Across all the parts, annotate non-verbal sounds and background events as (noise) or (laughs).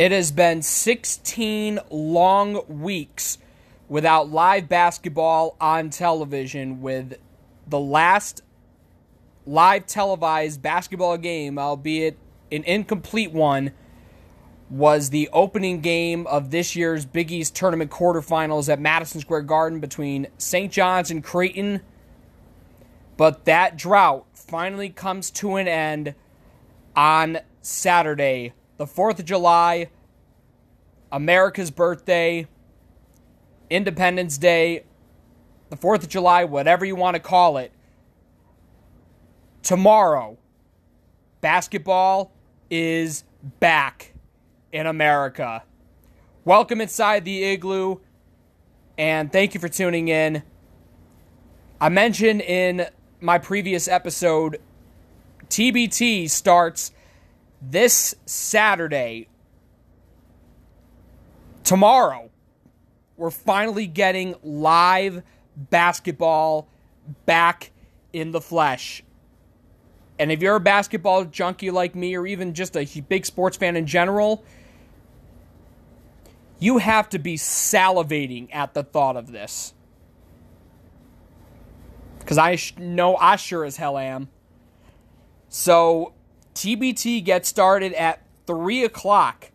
It has been 16 long weeks without live basketball on television, with the last live televised basketball game, albeit an incomplete one, was the opening game of this year's Big East tournament quarterfinals at Madison Square Garden between St. John's and Creighton. But that drought finally comes to an end on Saturday the 4th of July, America's birthday, Independence Day, the 4th of July, whatever you want to call it. Tomorrow, basketball is back in America. Welcome inside the igloo, and thank you for tuning in. I mentioned in my previous episode, TBT starts this Saturday, tomorrow, we're finally getting live basketball back in the flesh. And if you're a basketball junkie like me, or even just a big sports fan in general, you have to be salivating at the thought of this. Because I know I sure as hell am. So TBT gets started at 3 o'clock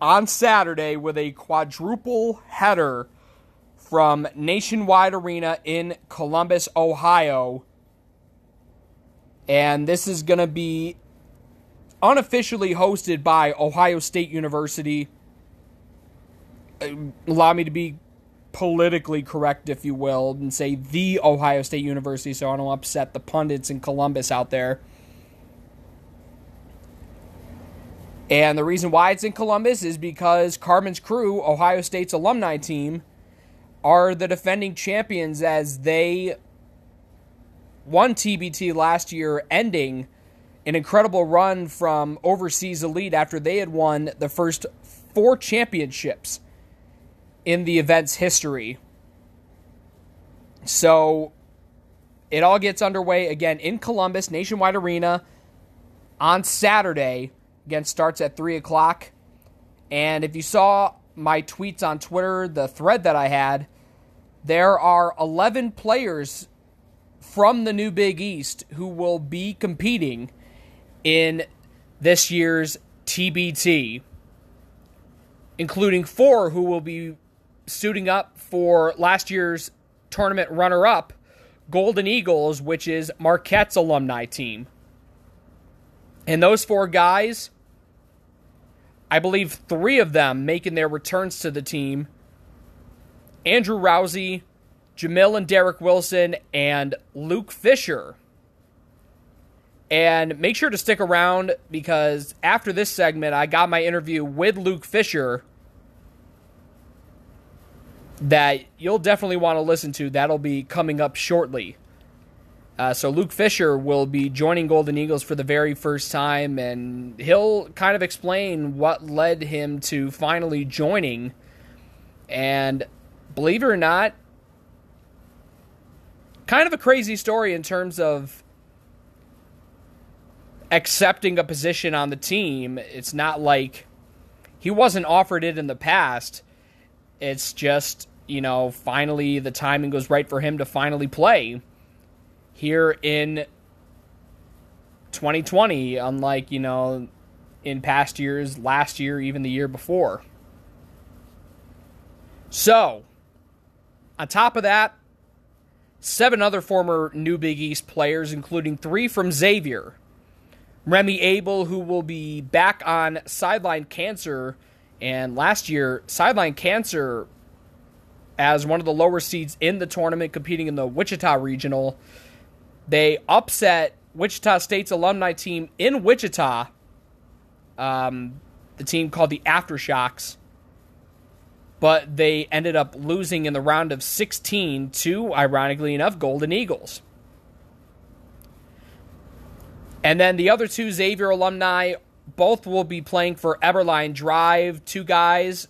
on Saturday with a quadruple header from Nationwide Arena in Columbus, Ohio. And this is going to be unofficially hosted by Ohio State University. Uh, allow me to be politically correct, if you will, and say the Ohio State University so I don't upset the pundits in Columbus out there. And the reason why it's in Columbus is because Carmen's crew, Ohio State's alumni team, are the defending champions as they won TBT last year, ending an incredible run from overseas elite after they had won the first four championships in the event's history. So it all gets underway again in Columbus, Nationwide Arena, on Saturday. Again, starts at 3 o'clock. And if you saw my tweets on Twitter, the thread that I had, there are 11 players from the new Big East who will be competing in this year's TBT, including four who will be suiting up for last year's tournament runner up, Golden Eagles, which is Marquette's alumni team. And those four guys I believe three of them making their returns to the team Andrew Rowsey, Jamil and Derrick Wilson, and Luke Fischer. And make sure to stick around because after this segment, I got my interview with Luke Fischer that you'll definitely want to listen to. That'll be coming up shortly. Uh, so Luke Fischer will be joining Golden Eagles for the very first time, and he'll kind of explain what led him to finally joining. And believe it or not, kind of a crazy story in terms of accepting a position on the team. It's not like he wasn't offered it in the past. It's just, you know, finally the timing goes right for him to finally play here in 2020, unlike, you know, in past years, last year, even the year before. So, on top of that, seven other former New Big East players, including three from Xavier. Remy Abell, who will be back on sideline cancer, and last year, sideline cancer as one of the lower seeds in the tournament, competing in the Wichita Regional. They upset Wichita State's alumni team in Wichita, um, the team called the Aftershocks, but they ended up losing in the round of 16 to, ironically enough, Golden Eagles. And then the other two Xavier alumni both will be playing for Eberlein Drive, two guys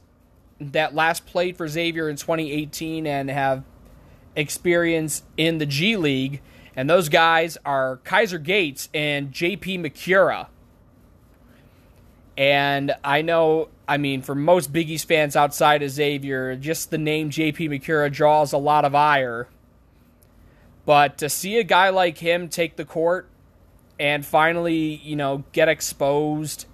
that last played for Xavier in 2018 and have experience in the G League and those guys are Kaiser Gates and JP Macura. And I know, I mean, for most Big East fans outside of Xavier, just the name JP Macura draws a lot of ire. But to see a guy like him take the court and finally, you know, get exposed,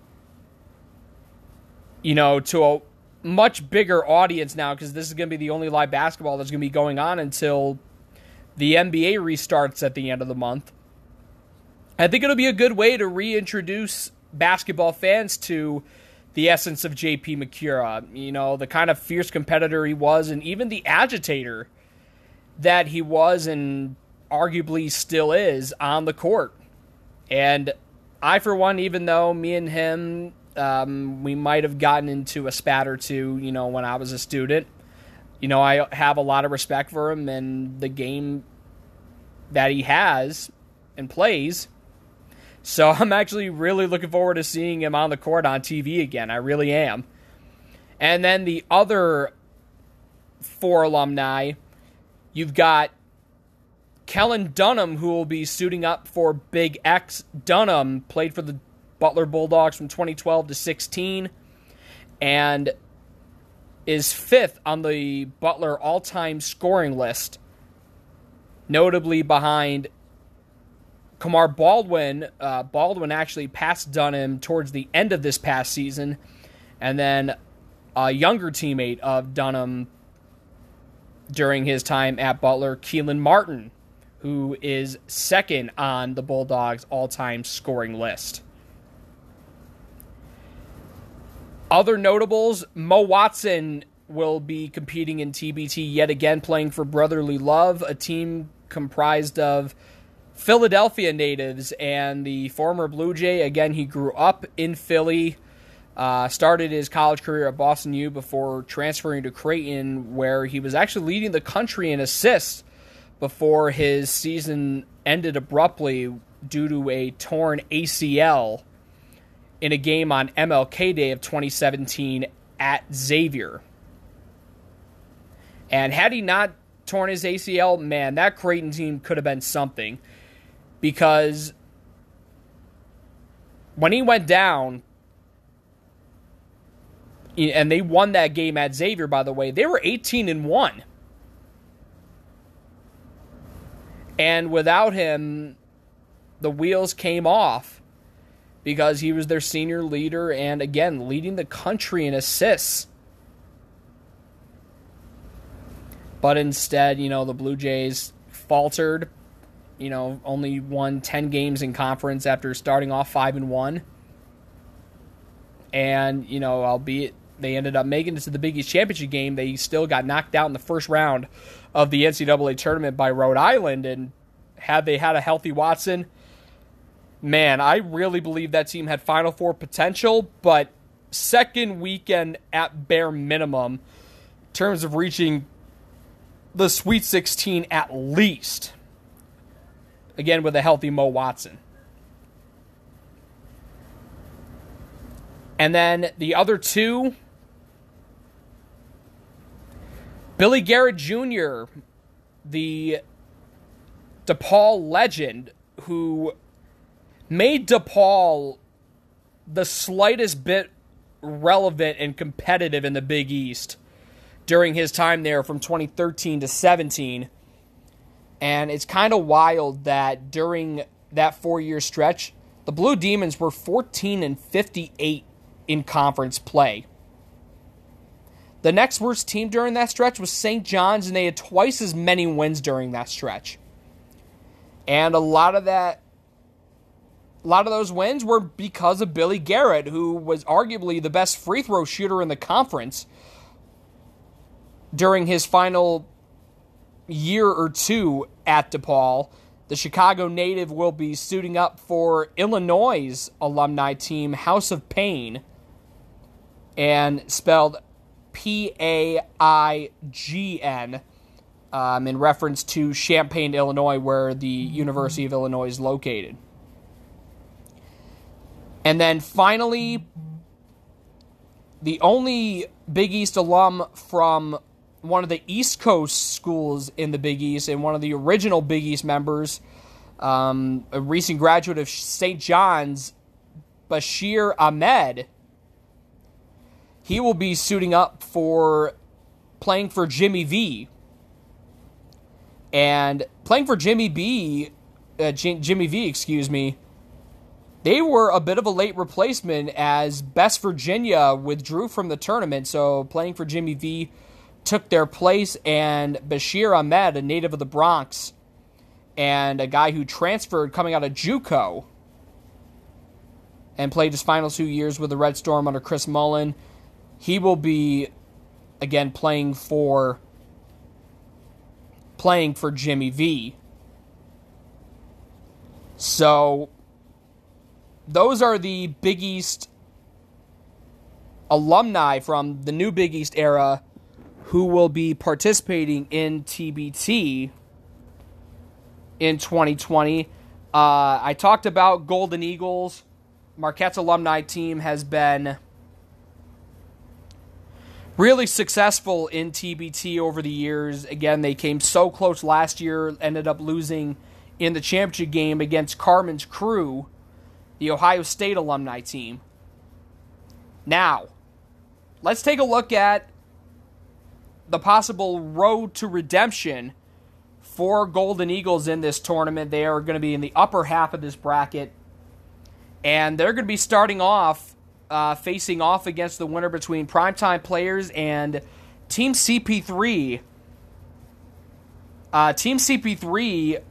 you know, to a much bigger audience now, because this is going to be the only live basketball that's going to be going on until the NBA restarts at the end of the month. I think it'll be a good way to reintroduce basketball fans to the essence of JP Macura. You know, the kind of fierce competitor he was, and even the agitator that he was and arguably still is on the court. And I, for one, even though me and him, um, we might have gotten into a spat or two, you know, when I was a student, you know, I have a lot of respect for him and the game that he has and plays. So (laughs) I'm actually really looking forward to seeing him on the court on TV again. I really am. And then the other four alumni, you've got Kellen Dunham, who will be suiting up for Big X. Dunham played for the Butler Bulldogs from 2012 to 16 and is fifth on the Butler all time scoring list, notably behind Kamar Baldwin. Uh, Baldwin actually passed Dunham towards the end of this past season, and then a younger teammate of Dunham during his time at Butler, Kelan Martin, who is second on the Bulldogs' all time scoring list. Other notables Mo Watson will be competing in TBT yet again, playing for Brotherly Love, a team comprised of Philadelphia natives and the former Blue Jay. Again, he grew up in Philly, uh, started his college career at Boston U before transferring to Creighton, where he was actually leading the country in assists before his season ended abruptly due to a torn ACL in a game on MLK Day of 2017 at Xavier. And had he not torn his ACL, man, that Creighton team could have been something because when he went down, and they won that game at Xavier, by the way, they were 18 and 1. And without him, the wheels came off because he was their senior leader and, again, leading the country in assists. But instead, you know, the Blue Jays faltered you know, only won 10 games in conference after starting off 5 and 1. And, you know, albeit they ended up making it to the Big East Championship game, they still got knocked out in the first round of the NCAA tournament by Rhode Island. And had they had a healthy Watson, man, I really believe that team had Final Four potential, but second weekend at bare minimum in terms of reaching the Sweet 16 at least again with a healthy Mo Watson. And then the other two Billy Garrett Jr., the DePaul legend, who made DePaul the slightest bit relevant and competitive in the Big East during his time there from 2013 to 17 and it's kind of wild that during that four year stretch, the Blue Demons were 14 and 58 in conference play. The next worst team during that stretch was St. John's, and they had twice as many wins during that stretch. And a lot of that, a lot of those wins were because of Billy Garrett, who was arguably the best free throw shooter in the conference during his final year or two at DePaul. The Chicago native will be suiting up for Illinois' alumni team, House of Pain, and spelled P A I G N, um, in reference to Champaign, Illinois, where the University of Illinois is located. And then finally, the only Big East alum from one of the East Coast schools in the Big East and one of the original Big East members, um, a recent graduate of St. John's, Bashir Ahmed, he will be suiting up for playing for Jimmy V. And playing for Jimmy B, uh, Jimmy V, excuse me, they were a bit of a late replacement as Best Virginia withdrew from the tournament. So playing for Jimmy V took their place, and Bashir Ahmed, a native of the Bronx, and a guy who transferred coming out of JUCO and played his final two years with the Red Storm under Chris Mullin. He will be again playing for playing for Jimmy V. So those are the Big East alumni from the new Big East era who will be participating in TBT in 2020. Uh, I talked about Golden Eagles. Marquette's alumni team has been really successful in TBT over the years. Again, they came so close last year, ended up losing in the championship game against Carmen's crew, the Ohio State alumni team. Now, let's take a look at the possible road to redemption for Golden Eagles in this tournament. They are going to be in the upper half of this bracket, and they're going to be starting off uh, facing off against the winner between Primetime Players and Team CP3. Uh, Team CP3,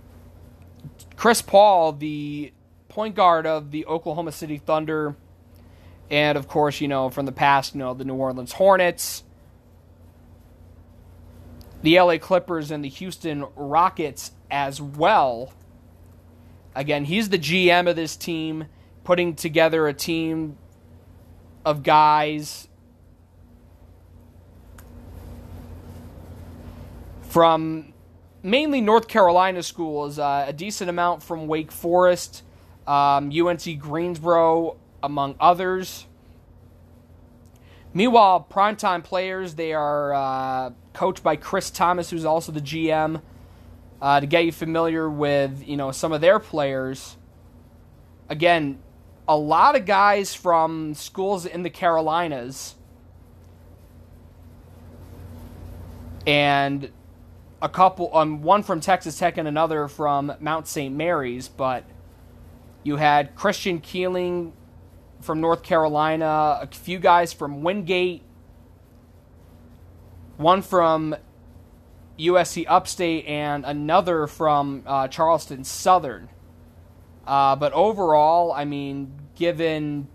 Chris Paul, the point guard of the Oklahoma City Thunder, and of course, you know, from the past, you know, the New Orleans Hornets, the LA Clippers, and the Houston Rockets as well. Again, he's the GM of this team, putting together a team of guys from mainly North Carolina schools, uh, a decent amount from Wake Forest, um, UNC Greensboro, among others. Meanwhile, primetime players, they are uh, coached by Chris Thomas, who's also the GM. Uh, to get you familiar with, you know, some of their players. Again, a lot of guys from schools in the Carolinas and a couple um one from Texas Tech and another from Mount St. Mary's, but you had Christian Keeling from North Carolina, a few guys from Wingate, one from USC Upstate, and another from uh, Charleston Southern. Uh, but overall, I mean, given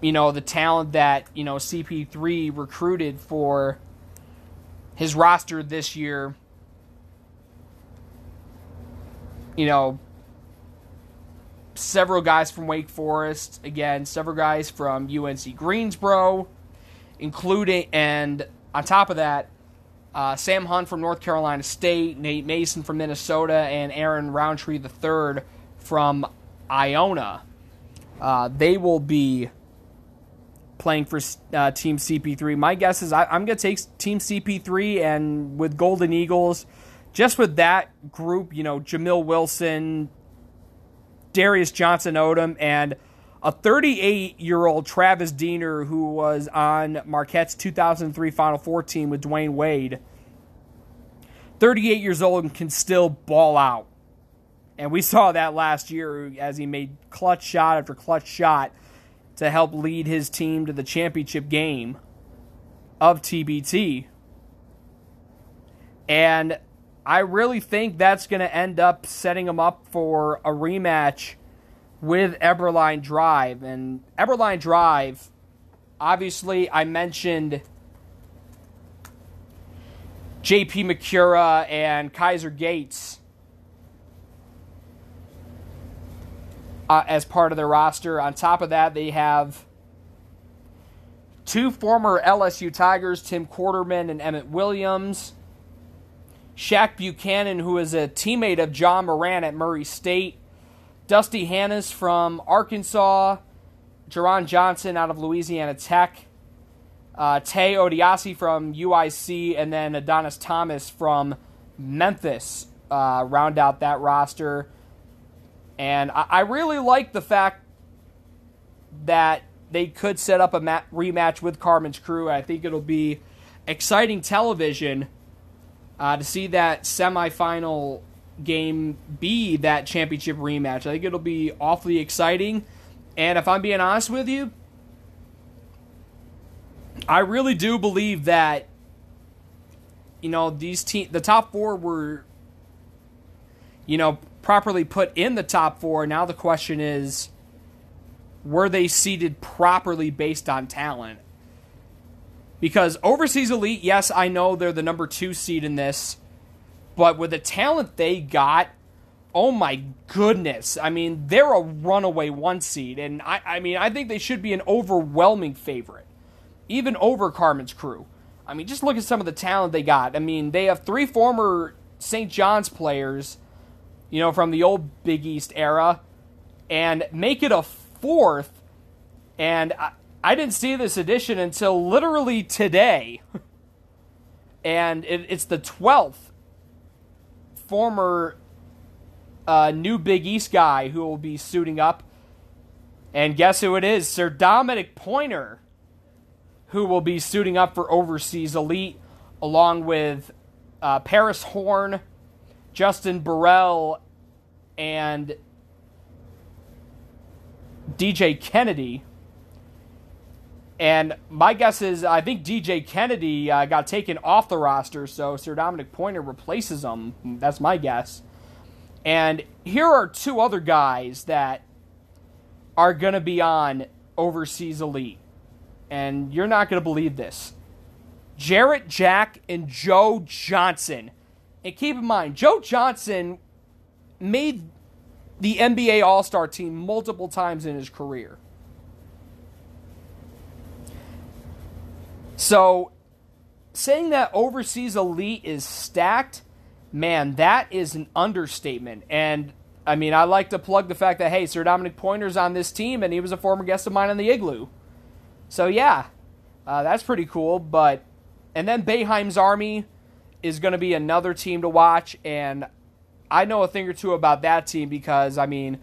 you know the talent that you know CP3 recruited for his roster this year, you know, several guys from Wake Forest, again, several guys from UNC Greensboro, including and on top of that, uh, Sam Hunt from North Carolina State, Nate Mason from Minnesota, and Aaron Roundtree III from Iona. Uh, they will be playing for uh, Team CP3. My guess is I, am going to take Team CP3 and with Golden Eagles, just with that group, you know, Jamil Wilson, Darius Johnson Odom, and a 38 year old Travis Diener who was on Marquette's 2003 Final Four team with Dwyane Wade. 38 years old and can still ball out. And we saw that last year as he made clutch shot after clutch shot to help lead his team to the championship game of TBT. And I really think that's going to end up setting him up for a rematch with Eberlein Drive. And Eberlein Drive, obviously, I mentioned JP Macura and Kaiser Gates uh, as part of their roster. On top of that, they have two former LSU Tigers, Tim Quarterman and Emmett Williams. Shaq Buchanan, who is a teammate of Ja Morant at Murray State. Dusty Hannahs from Arkansas. Jerron Johnson out of Louisiana Tech. Uh, Tai Odiase from UIC. And then Adonis Thomas from Memphis uh, round out that roster. And I, I really like the fact that they could set up a mat- rematch with Carmen's crew. I think it'll be exciting television uh, to see that semifinal game be that championship rematch. I think it'll be awfully exciting. And if I'm being honest with you, I really do believe that you know these team the top four were you know properly put in the top four. Now the question is, were they seated properly based on talent? Because overseas elite, yes, I know they're the number two seed in this, but with the talent they got, oh my goodness! I mean, they're a runaway one seed, and I, I mean, I think they should be an overwhelming favorite, even over Carmen's crew. I mean, just look at some of the talent they got. I mean, they have three former St. John's players you know, from the old Big East era, and make it a fourth. And I, I didn't see this edition until literally today. and it, it's the 12th former uh, new Big East guy who will be suiting up. And guess who it is? Sir Dominic Pointer, who will be suiting up for Overseas Elite, along with uh, Paris Horne, Justin Burrell, and DJ Kennedy. And my guess is I think DJ Kennedy uh, got taken off the roster, so Sir Dominic Pointer replaces him. That's my guess. And here are two other guys that are going to be on Overseas Elite. And you're not going to believe this. Jarrett Jack and Joe Johnson. And keep in mind, Joe Johnson made the NBA All Star team multiple times in his career. So, saying that overseas elite is stacked, man, that is an understatement. And I mean, I like to plug the fact that hey, Sir Dominic Pointer's on this team, and he was a former guest of mine on the Igloo. So yeah, uh, that's pretty cool. But and then Boeheim's Army is going to be another team to watch, and I know a thing or two about that team because, I mean,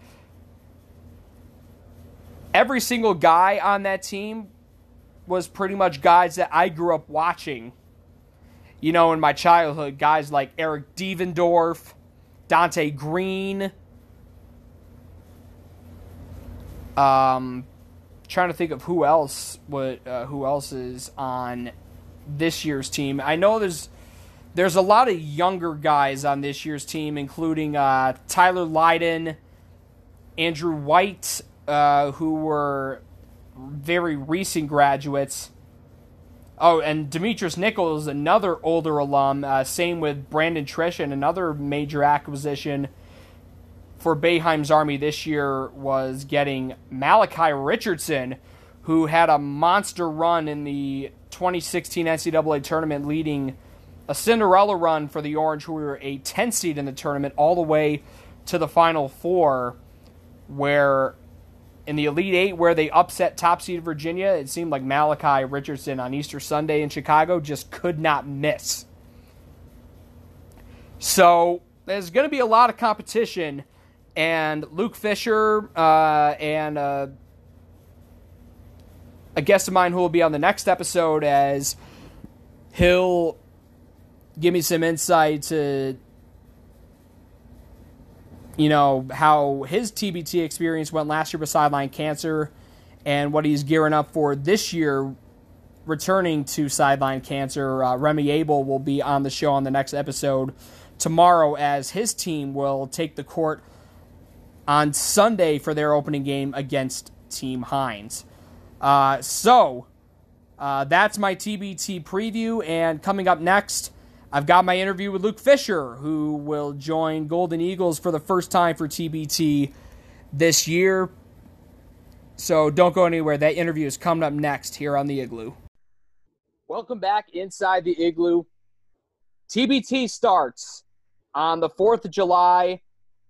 every single guy on that team was pretty much guys that I grew up watching. You know, in my childhood, guys like Eric Devendorf, Donte Greene. Um, trying to think of who else what uh, who else is on this year's team. I know there's there's a lot of younger guys on this year's team, including uh, Tyler Lydon, Andrew White, uh, who were very recent graduates. Oh, and Demetrius Nichols, another older alum. Uh, same with Brandon Triche, and another major acquisition for Boeheim's Army this year was getting Malachi Richardson, who had a monster run in the 2016 NCAA tournament, leading – a Cinderella run for the Orange, who were a 10 seed in the tournament, all the way to the Final Four, where in the Elite Eight, where they upset top seed Virginia, it seemed like Malachi Richardson on Easter Sunday in Chicago just could not miss. So there's going to be a lot of competition, and Luke Fischer uh, and uh, a guest of mine who will be on the next episode as he'll give me some insight to you know how his TBT experience went last year with sideline cancer and what he's gearing up for this year returning to sideline cancer. Uh, Remy Abell will be on the show on the next episode tomorrow as his team will take the court on Sunday for their opening game against Team Hines. Uh, so uh, that's my TBT preview, and coming up next. I've got my interview with Luke Fischer, who will join Golden Eagles for the first time for TBT this year. So don't go anywhere. That interview is coming up next here on the Igloo. Welcome back inside the Igloo. TBT starts on the 4th of July,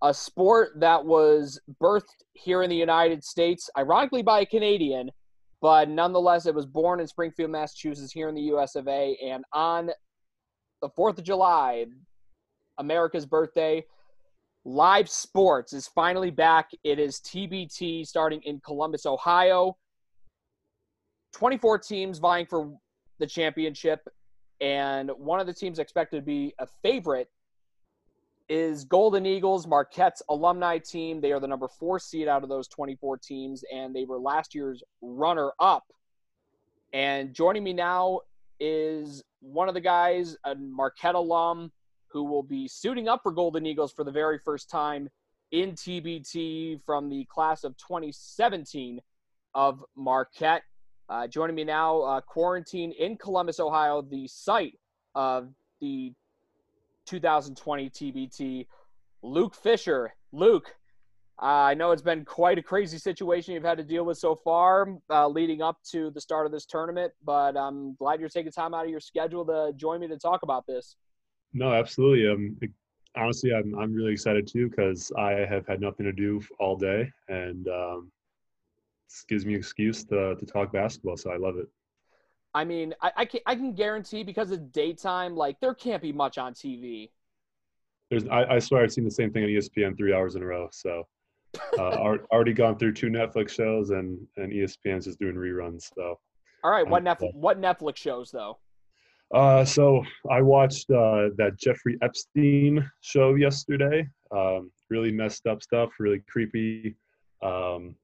a sport that was birthed here in the United States, ironically by a Canadian, but nonetheless, it was born in Springfield, Massachusetts, here in the US of A. And on the 4th of July, America's birthday. Live sports is finally back. It is TBT starting in Columbus, Ohio. 24 teams vying for the championship, and one of the teams expected to be a favorite is Golden Eagles, Marquette's alumni team. They are the number four seed out of those 24 teams, and they were last year's runner up. And joining me now is one of the guys, a Marquette alum, who will be suiting up for Golden Eagles for the very first time in TBT from the class of 2017 of Marquette. Uh, joining me now, uh, quarantine in Columbus, Ohio, the site of the 2020 TBT. Luke Fischer. Luke, I know it's been quite a crazy situation you've had to deal with so far uh, leading up to the start of this tournament, but I'm glad you're taking time out of your schedule to join me to talk about this. No, absolutely. Um, honestly, I'm, I'm really excited too because I have had nothing to do all day and um, this gives me an excuse to, to talk basketball, so I love it. I mean, I, I, can, I can guarantee because it's daytime, like there can't be much on TV. There's, I, I swear I've seen the same thing on ESPN three hours in a row. So, uh, already gone through two Netflix shows, and and ESPN's just doing reruns. So, all right, what Netflix what Netflix shows though? Uh, so I watched uh, that Jeffrey Epstein show yesterday. Um, really messed up stuff, really creepy. Um,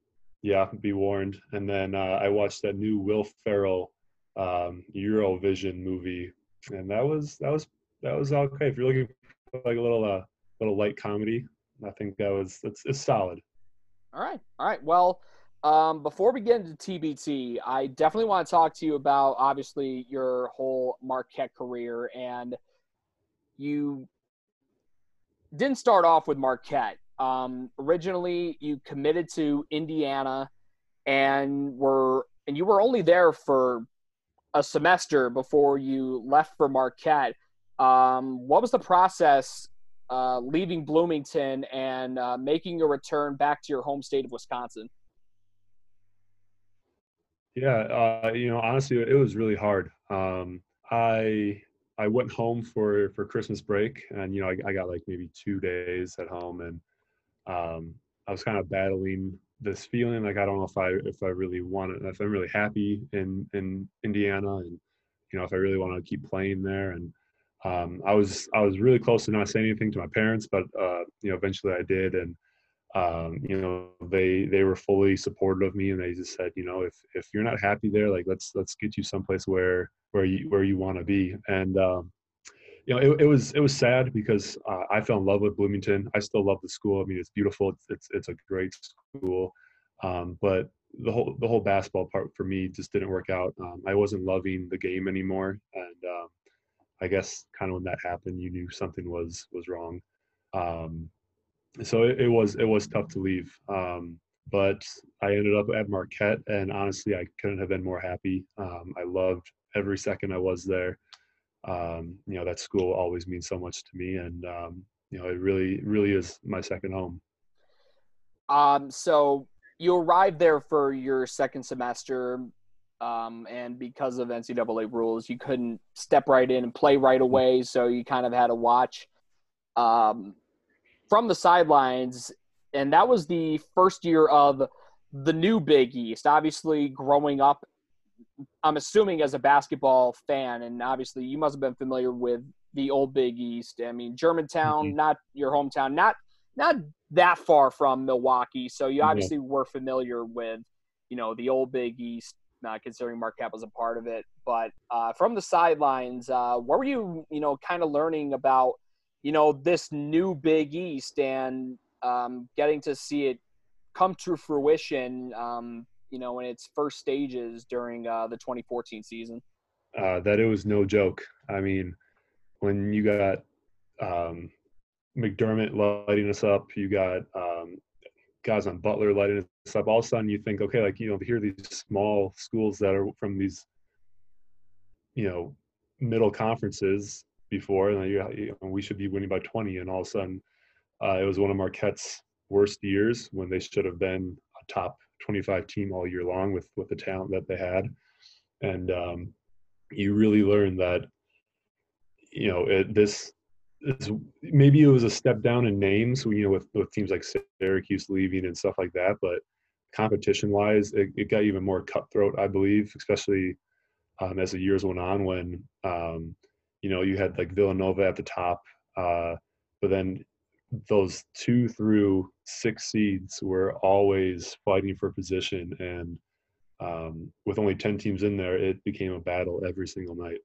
yeah, be warned. And then uh, I watched that new Will Ferrell um, Eurovision movie, and that was that was that was okay. If you're looking for like a little uh, little light comedy, I think that was it's, it's solid. All right, all right. Well, um, before we get into TBT, I definitely want to talk to you about obviously your whole Marquette career, and you didn't start off with Marquette. Um, originally, you committed to Indiana, and were and you were only there for a semester before you left for Marquette. Um, what was the process uh, leaving Bloomington and uh, making a return back to your home state of Wisconsin? Yeah, uh, you know, honestly, it was really hard. Um, I I went home for for Christmas break, and you know, I, I got like maybe two days at home, and um, I was kind of battling this feeling like I don't know if I if I really want it, if I'm really happy in in Indiana, and you know if I really want to keep playing there. And um, I was I was really close to not saying anything to my parents, but uh, you know eventually I did, and um, you know they they were fully supportive of me, and they just said you know if if you're not happy there, like let's let's get you someplace where where you where you want to be. And um, you know, it, it was it was sad because uh, I fell in love with Bloomington. I still love the school. I mean, it's beautiful. It's it's, it's a great school, um, but the whole the whole basketball part for me just didn't work out. Um, I wasn't loving the game anymore, and um, I guess kind of when that happened, you knew something was was wrong. Um, so it, it, was it was tough to leave, um, but I ended up at Marquette, and honestly, I couldn't have been more happy. Um, I loved every second I was there um, you know that school always means so much to me, and um, you know it really really is my second home. Um, so you arrived there for your second semester, um, and because of NCAA rules, you couldn't step right in and play right away. So you kind of had to watch um, from the sidelines, and that was the first year of the new Big East. Obviously, growing up I'm assuming as a basketball fan, and obviously you must have been familiar with the old Big East. I mean, Germantown, mm-hmm. not your hometown, not not that far from Milwaukee, so you obviously mm-hmm. were familiar with, you know, the old Big East. Not considering Marquette was a part of it, but uh, from the sidelines, uh, what were you, you know, kind of learning about, you know, this new Big East and um, getting to see it come to fruition um, you know, in its first stages during uh, the 2014 season? Uh, that it was no joke. I mean, when you got um, McDermott lighting us up, you got um, guys on Butler lighting up. All of a sudden, you think, okay, like you know, here are these small schools that are from these, you know, middle conferences before, and you, you know, we should be winning by 20, and all of a sudden, uh, it was one of Marquette's worst years when they should have been a top 25 team all year long with with the talent that they had, and um, you really learn that you know it, this this maybe it was a step down in names, you know, with with teams like Syracuse leaving and stuff like that, but competition wise, it, it, got even more cutthroat, I believe, especially um, as the years went on when, um, you know, you had like Villanova at the top, uh, but then those two through six seeds were always fighting for position. And um, with only 10 teams in there, it became a battle every single night.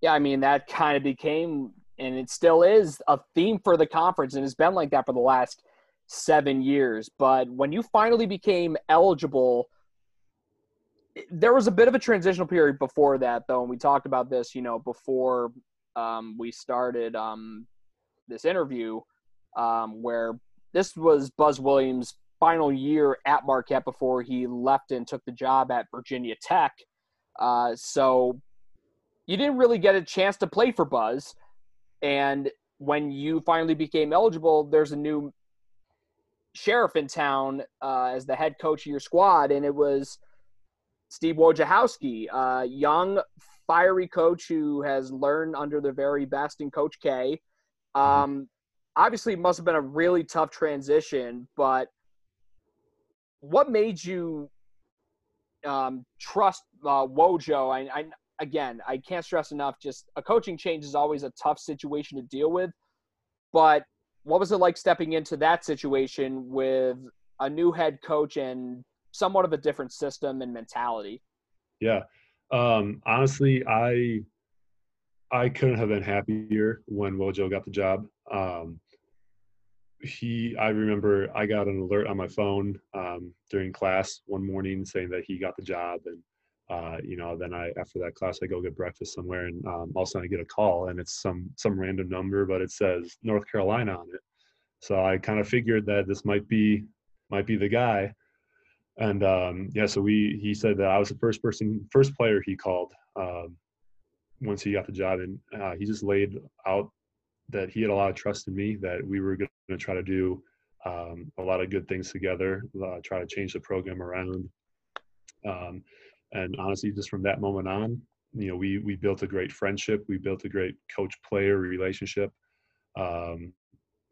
Yeah, I mean, that kind of became, and it still is, a theme for the conference, and it's been like that for the last seven years. But when you finally became eligible, there was a bit of a transitional period before that, though, and we talked about this, you know, before um, we started um, this interview, um, where this was Buzz Williams' final year at Marquette before he left and took the job at Virginia Tech. Uh, so you didn't really get a chance to play for Buzz. And when you finally became eligible, there's a new sheriff in town uh, as the head coach of your squad, and it was Steve Wojciechowski, a young, fiery coach who has learned under the very best in Coach K. Mm-hmm. Um, obviously, it must have been a really tough transition, but what made you um, trust uh, Wojo? I, I, again, I can't stress enough. Just a coaching change is always a tough situation to deal with, but what was it like stepping into that situation with a new head coach and somewhat of a different system and mentality? Yeah, um, honestly, I I couldn't have been happier when Wojo got the job. Um, he, I remember I got an alert on my phone um, during class one morning saying that he got the job, and uh, you know, then I after that class I go get breakfast somewhere, and um, all of a sudden I get a call, and it's some some random number, but it says North Carolina on it. So I kind of figured that this might be might be the guy, and um, yeah, so we he said that I was the first person, first player he called um, once he got the job, and uh, he just laid out that he had a lot of trust in me, that we were going to try to do um, a lot of good things together, uh, try to change the program around. Um, and honestly, just from that moment on, you know, we we built a great friendship. We built a great coach-player relationship. Um,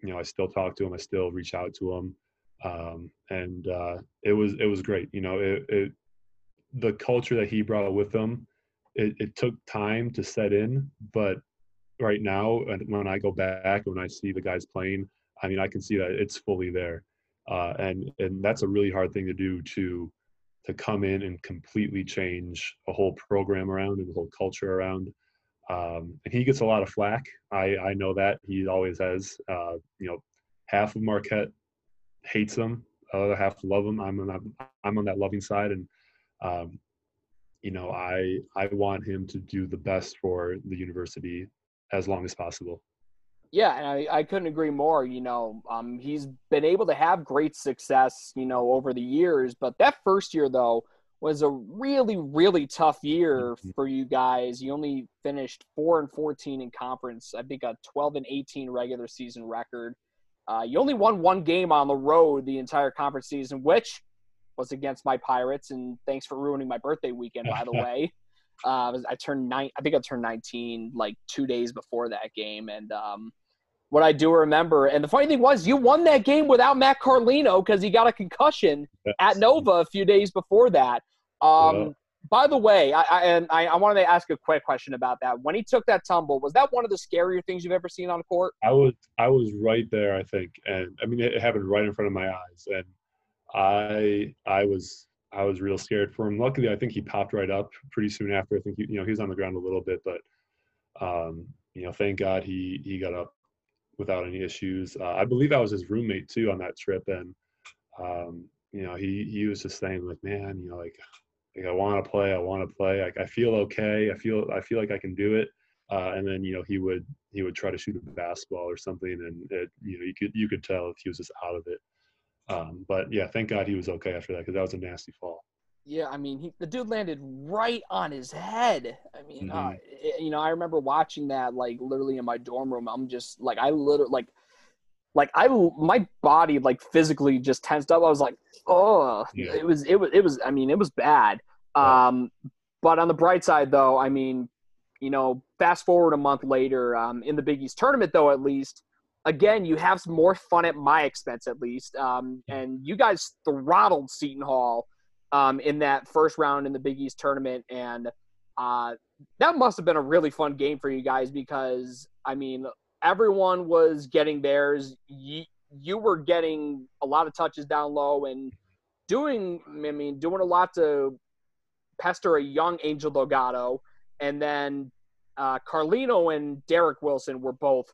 you know, I still talk to him. I still reach out to him, um, and uh, it was it was great. You know, it, it the culture that he brought with him. It, it took time to set in, but right now, when I go back, when I see the guys playing, I mean, I can see that it's fully there, uh, and and that's a really hard thing to do to to come in and completely change a whole program around and the whole culture around. Um, and he gets a lot of flack. I, I know that he always has. Uh, you know, half of Marquette hates him, other half love him. I'm on that, I'm on that loving side, and um, you know, I I want him to do the best for the university as long as possible. Yeah, and I, I couldn't agree more. You know, um, he's been able to have great success, you know, over the years. But that first year, though, was a really, really tough year mm-hmm. for you guys. You only finished four and fourteen in conference. I think a twelve and eighteen regular season record. Uh, you only won one game on the road the entire conference season, which was against my Pirates. And thanks for ruining my birthday weekend, by the (laughs) way. Uh, I turned nine. I think I turned 19 like two days before that game, and um, what I do remember. And the funny thing was, you won that game without Matt Carlino because he got a concussion yes. at Nova a few days before that. Um, yeah. By the way, I, I and I, I, wanted to ask a quick question about that. When he took that tumble, was that one of the scarier things you've ever seen on court? I was I was right there, I think, and I mean it happened right in front of my eyes, and I I was I was real scared for him. Luckily, I think he popped right up pretty soon after. I think he, you know he was on the ground a little bit, but um, you know, thank God he he got up without any issues. Uh, I believe I was his roommate too on that trip, and um, you know, he he was just saying like, man, you know, like, like I want to play, I want to play, like I feel okay, I feel I feel like I can do it. Uh, and then you know he would he would try to shoot a basketball or something, and it, you know you could you could tell if he was just out of it. Um, but yeah, thank God he was okay after that because that was a nasty fall. Yeah, I mean, he, the dude landed right on his head. I mean, mm-hmm. uh, it, you know, I remember watching that like literally in my dorm room. I'm just like, I literally like, like I my body like physically just tensed up. I was like, oh, yeah. it was it was it was. I mean, it was bad. Um, but on the bright side, though, I mean, you know, fast forward a month later, um, in the Big East tournament, though, at least again, you have some more fun at my expense, at least. Um, and you guys throttled Seton Hall um, in that first round in the Big East tournament, and uh, that must have been a really fun game for you guys because I mean, everyone was getting theirs. You, you were getting a lot of touches down low and doing, I mean, doing a lot to pester a young Angel Delgado, and then uh, Carlino and Derrick Wilson were both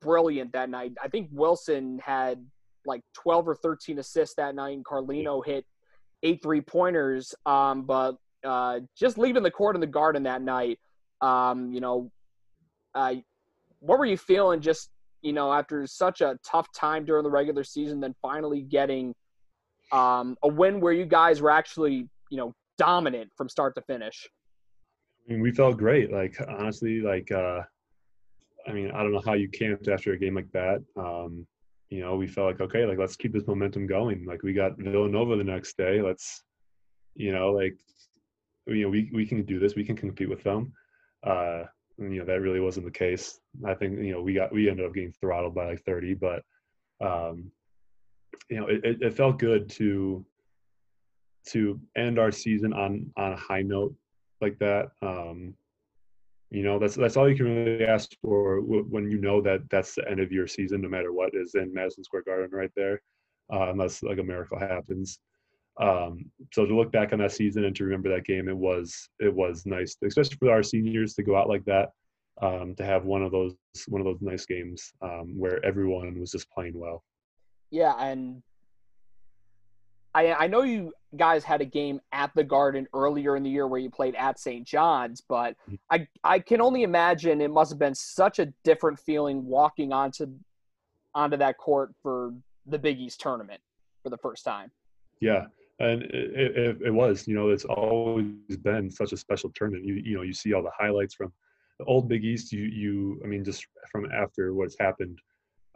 brilliant that night. I think Wilson had like 12 or 13 assists that night, and Carlino hit eight three pointers. Um, but uh, just leaving the court in the garden that night, um, you know, what were you feeling just, you know, after such a tough time during the regular season, then finally getting um, a win where you guys were actually, you know, dominant from start to finish? I mean, we felt great. Like honestly, like uh, I mean, I don't know how you camped after a game like that. Um, you know, we felt like okay, like let's keep this momentum going. Like we got Villanova the next day. Let's, you know, like you know, we we can do this. We can compete with them. Uh, and, you know, that really wasn't the case. I think you know we got we ended up getting throttled by like 30, but um, you know, it, it felt good to to end our season on on a high note like that. Um, you know, that's that's all you can really ask for when you know that that's the end of your season, no matter what is in Madison Square Garden right there, uh, unless like a miracle happens. Um, so to look back on that season and to remember that game, it was it was nice, especially for our seniors to go out like that, um, to have one of those one of those nice games um, where everyone was just playing well. Yeah, and I, I know you guys had a game at the Garden earlier in the year where you played at St. John's, but mm-hmm. I I can only imagine it must have been such a different feeling walking onto onto that court for the Big East tournament for the first time. Yeah, and it, it, it was. You know, it's always been such a special tournament. You you know, you see all the highlights from the old Big East. You you I mean, just from after what's happened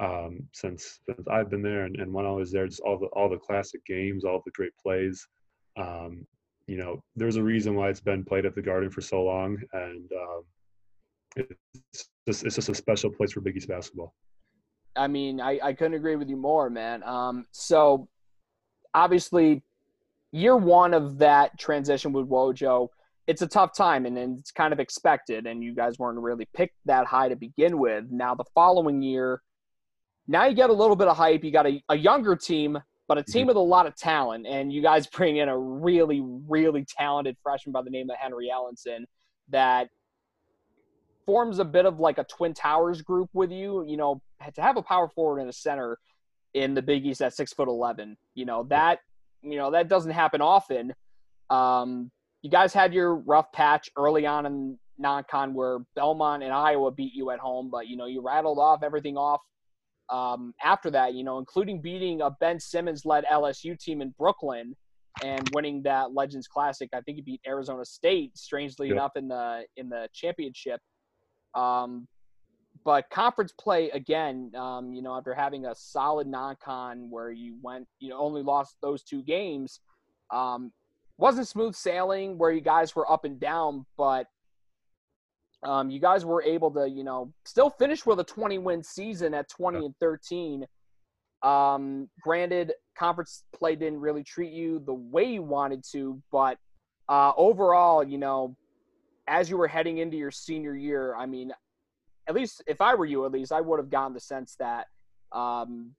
um, since since I've been there and, and when I was there, just all the all the classic games, all the great plays. Um, you know, there's a reason why it's been played at the Garden for so long, and um, it's just it's just a special place for Big East basketball. I mean, I, I couldn't agree with you more, man. Um, so obviously, year one of that transition with Wojo, it's a tough time and, and it's kind of expected, and you guys weren't really picked that high to begin with. Now the following year now you get a little bit of hype. You got a, a younger team, but a team mm-hmm. with a lot of talent. And you guys (laughs) bring in a really, really talented freshman by the name of Henry Ellenson that forms a bit of like a Twin Towers group with you. You know, to have a power forward and a center in the Big East at six foot eleven, you know that you know that doesn't happen often. Um, you guys had your rough patch early on in non-con where Belmont and Iowa beat you at home, but you know you rattled off everything off um, after that, you know, including beating a Ben Simmons led LSU team in Brooklyn and winning that Legends Classic. I think he beat Arizona State, strangely enough, in the in the championship. Um, but conference play again, um, you know, after having a solid non-con where you went, you know, only lost those two games, um, wasn't smooth sailing where you guys were up and down, but um, you guys were able to, you know, still finish with a 20 win season at 20 and 13. Um, granted, conference play didn't really treat you the way you wanted to, but uh, overall, you know, as you were heading into your senior year, I mean, at least if I were you, at least I would have gotten the sense that um,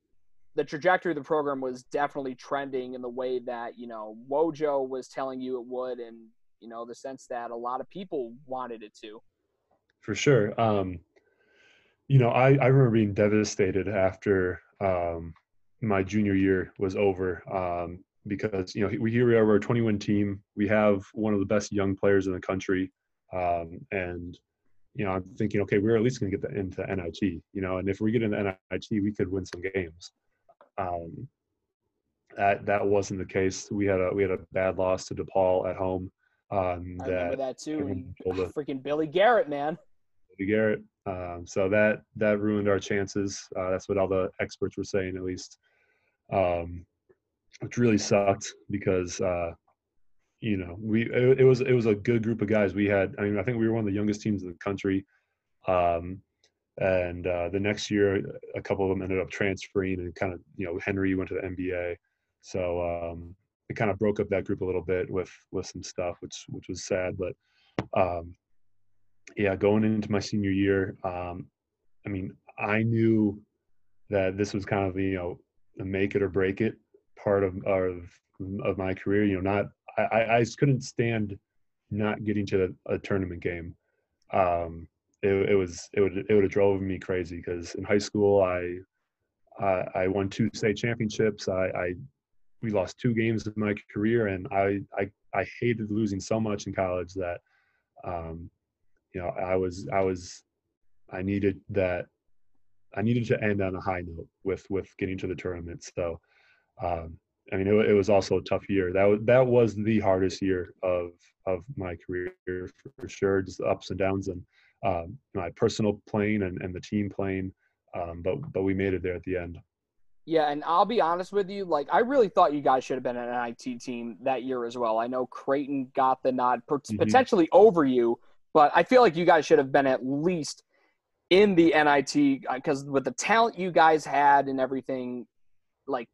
the trajectory of the program was definitely trending in the way that you know Wojo was telling you it would, and you know the sense that a lot of people wanted it to for sure. Um, you know, I, I remember being devastated after um, my junior year was over um, because you know we here we are we're a 21 team. We have one of the best young players in the country, um, and you know I'm thinking, okay, we're at least going to get the, into NIT. You know, and if we get into NIT, we could win some games. Um, that that wasn't the case. We had a we had a bad loss to DePaul at home. Um, I that remember that too. Freaking Billy Garrett, man. Garrett. Um, so that that ruined our chances. Uh, that's what all the experts were saying, at least, um, which really sucked because uh, you know we it, it, was it was a good group of guys. We had I mean I think we were one of the youngest teams in the country. Um, and uh, the next year a couple of them ended up transferring and kind of you know henry went to the nba so um, it kind of broke up that group a little bit with with some stuff which which was sad but um, yeah going into my senior year um, i mean i knew that this was kind of you know a make it or break it part of of of my career you know not i i couldn't stand not getting to a, a tournament game um, it, it was it would it would have drove me crazy because in high school I uh, I won two state championships. I, I we lost two games in my career, and I I I hated losing so much in college that um, you know I was I was I needed that I needed to end on a high note with with getting to the tournament. So um, I mean, it, it, was also a tough year. That was that was the hardest year of of my career for sure. Just the ups and downs, and um, my personal plane and, and the team plane. Um, but but we made it there at the end. Yeah, and I'll be honest with you, like I really thought you guys should have been an NIT team that year as well. I know Creighton got the nod mm-hmm. potentially over you, but I feel like you guys should have been at least in the NIT because uh, with the talent you guys had and everything, like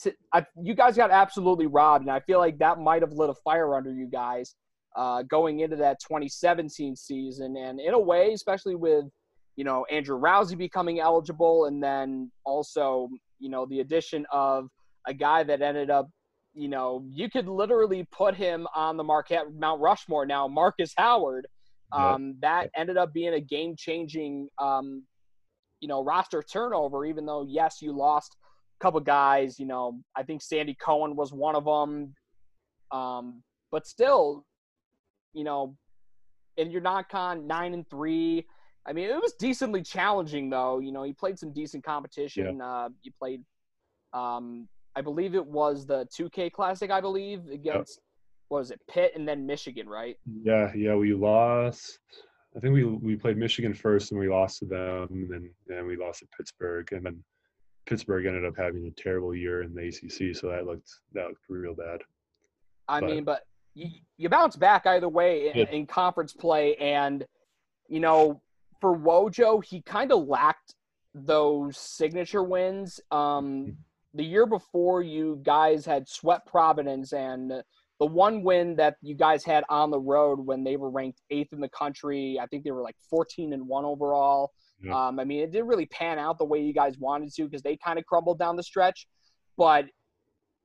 to, I, you guys got absolutely robbed, and I feel like that might have lit a fire under you guys uh, going into that 2017 season. And in a way, especially with, you know, Andrew Rowsey becoming eligible and then also, you know, the addition of a guy that ended up, you know, you could literally put him on the Marquette Mount Rushmore now, Marcus Howard. Um, That ended up being a game changing, um, you know, roster turnover, even though, yes, you lost a couple guys. You know, I think Sandy Cohen was one of them. Um, but still, you know, in your non-con nine and three. I mean, it was decently challenging though. You know, he played some decent competition. Yeah. Uh, you played, um, I believe it was the 2K Classic. I believe against yep. was it Pitt and then Michigan, right? Yeah, yeah. We lost. I think we we played Michigan first and we lost to them, and then then we lost to Pittsburgh, and then Pittsburgh ended up having a terrible year in the ACC, so that looked that looked real bad. I but, mean, but you, you bounce back either way in, in conference play. And, you know, for Wojo, he kind of lacked those signature wins. Um, the year before, you guys had swept Providence, and the one win that you guys had on the road when they were ranked eighth in the country, I think they were like 14 and one overall. Yeah. Um, I mean, it didn't really pan out the way you guys wanted to because they kind of crumbled down the stretch. But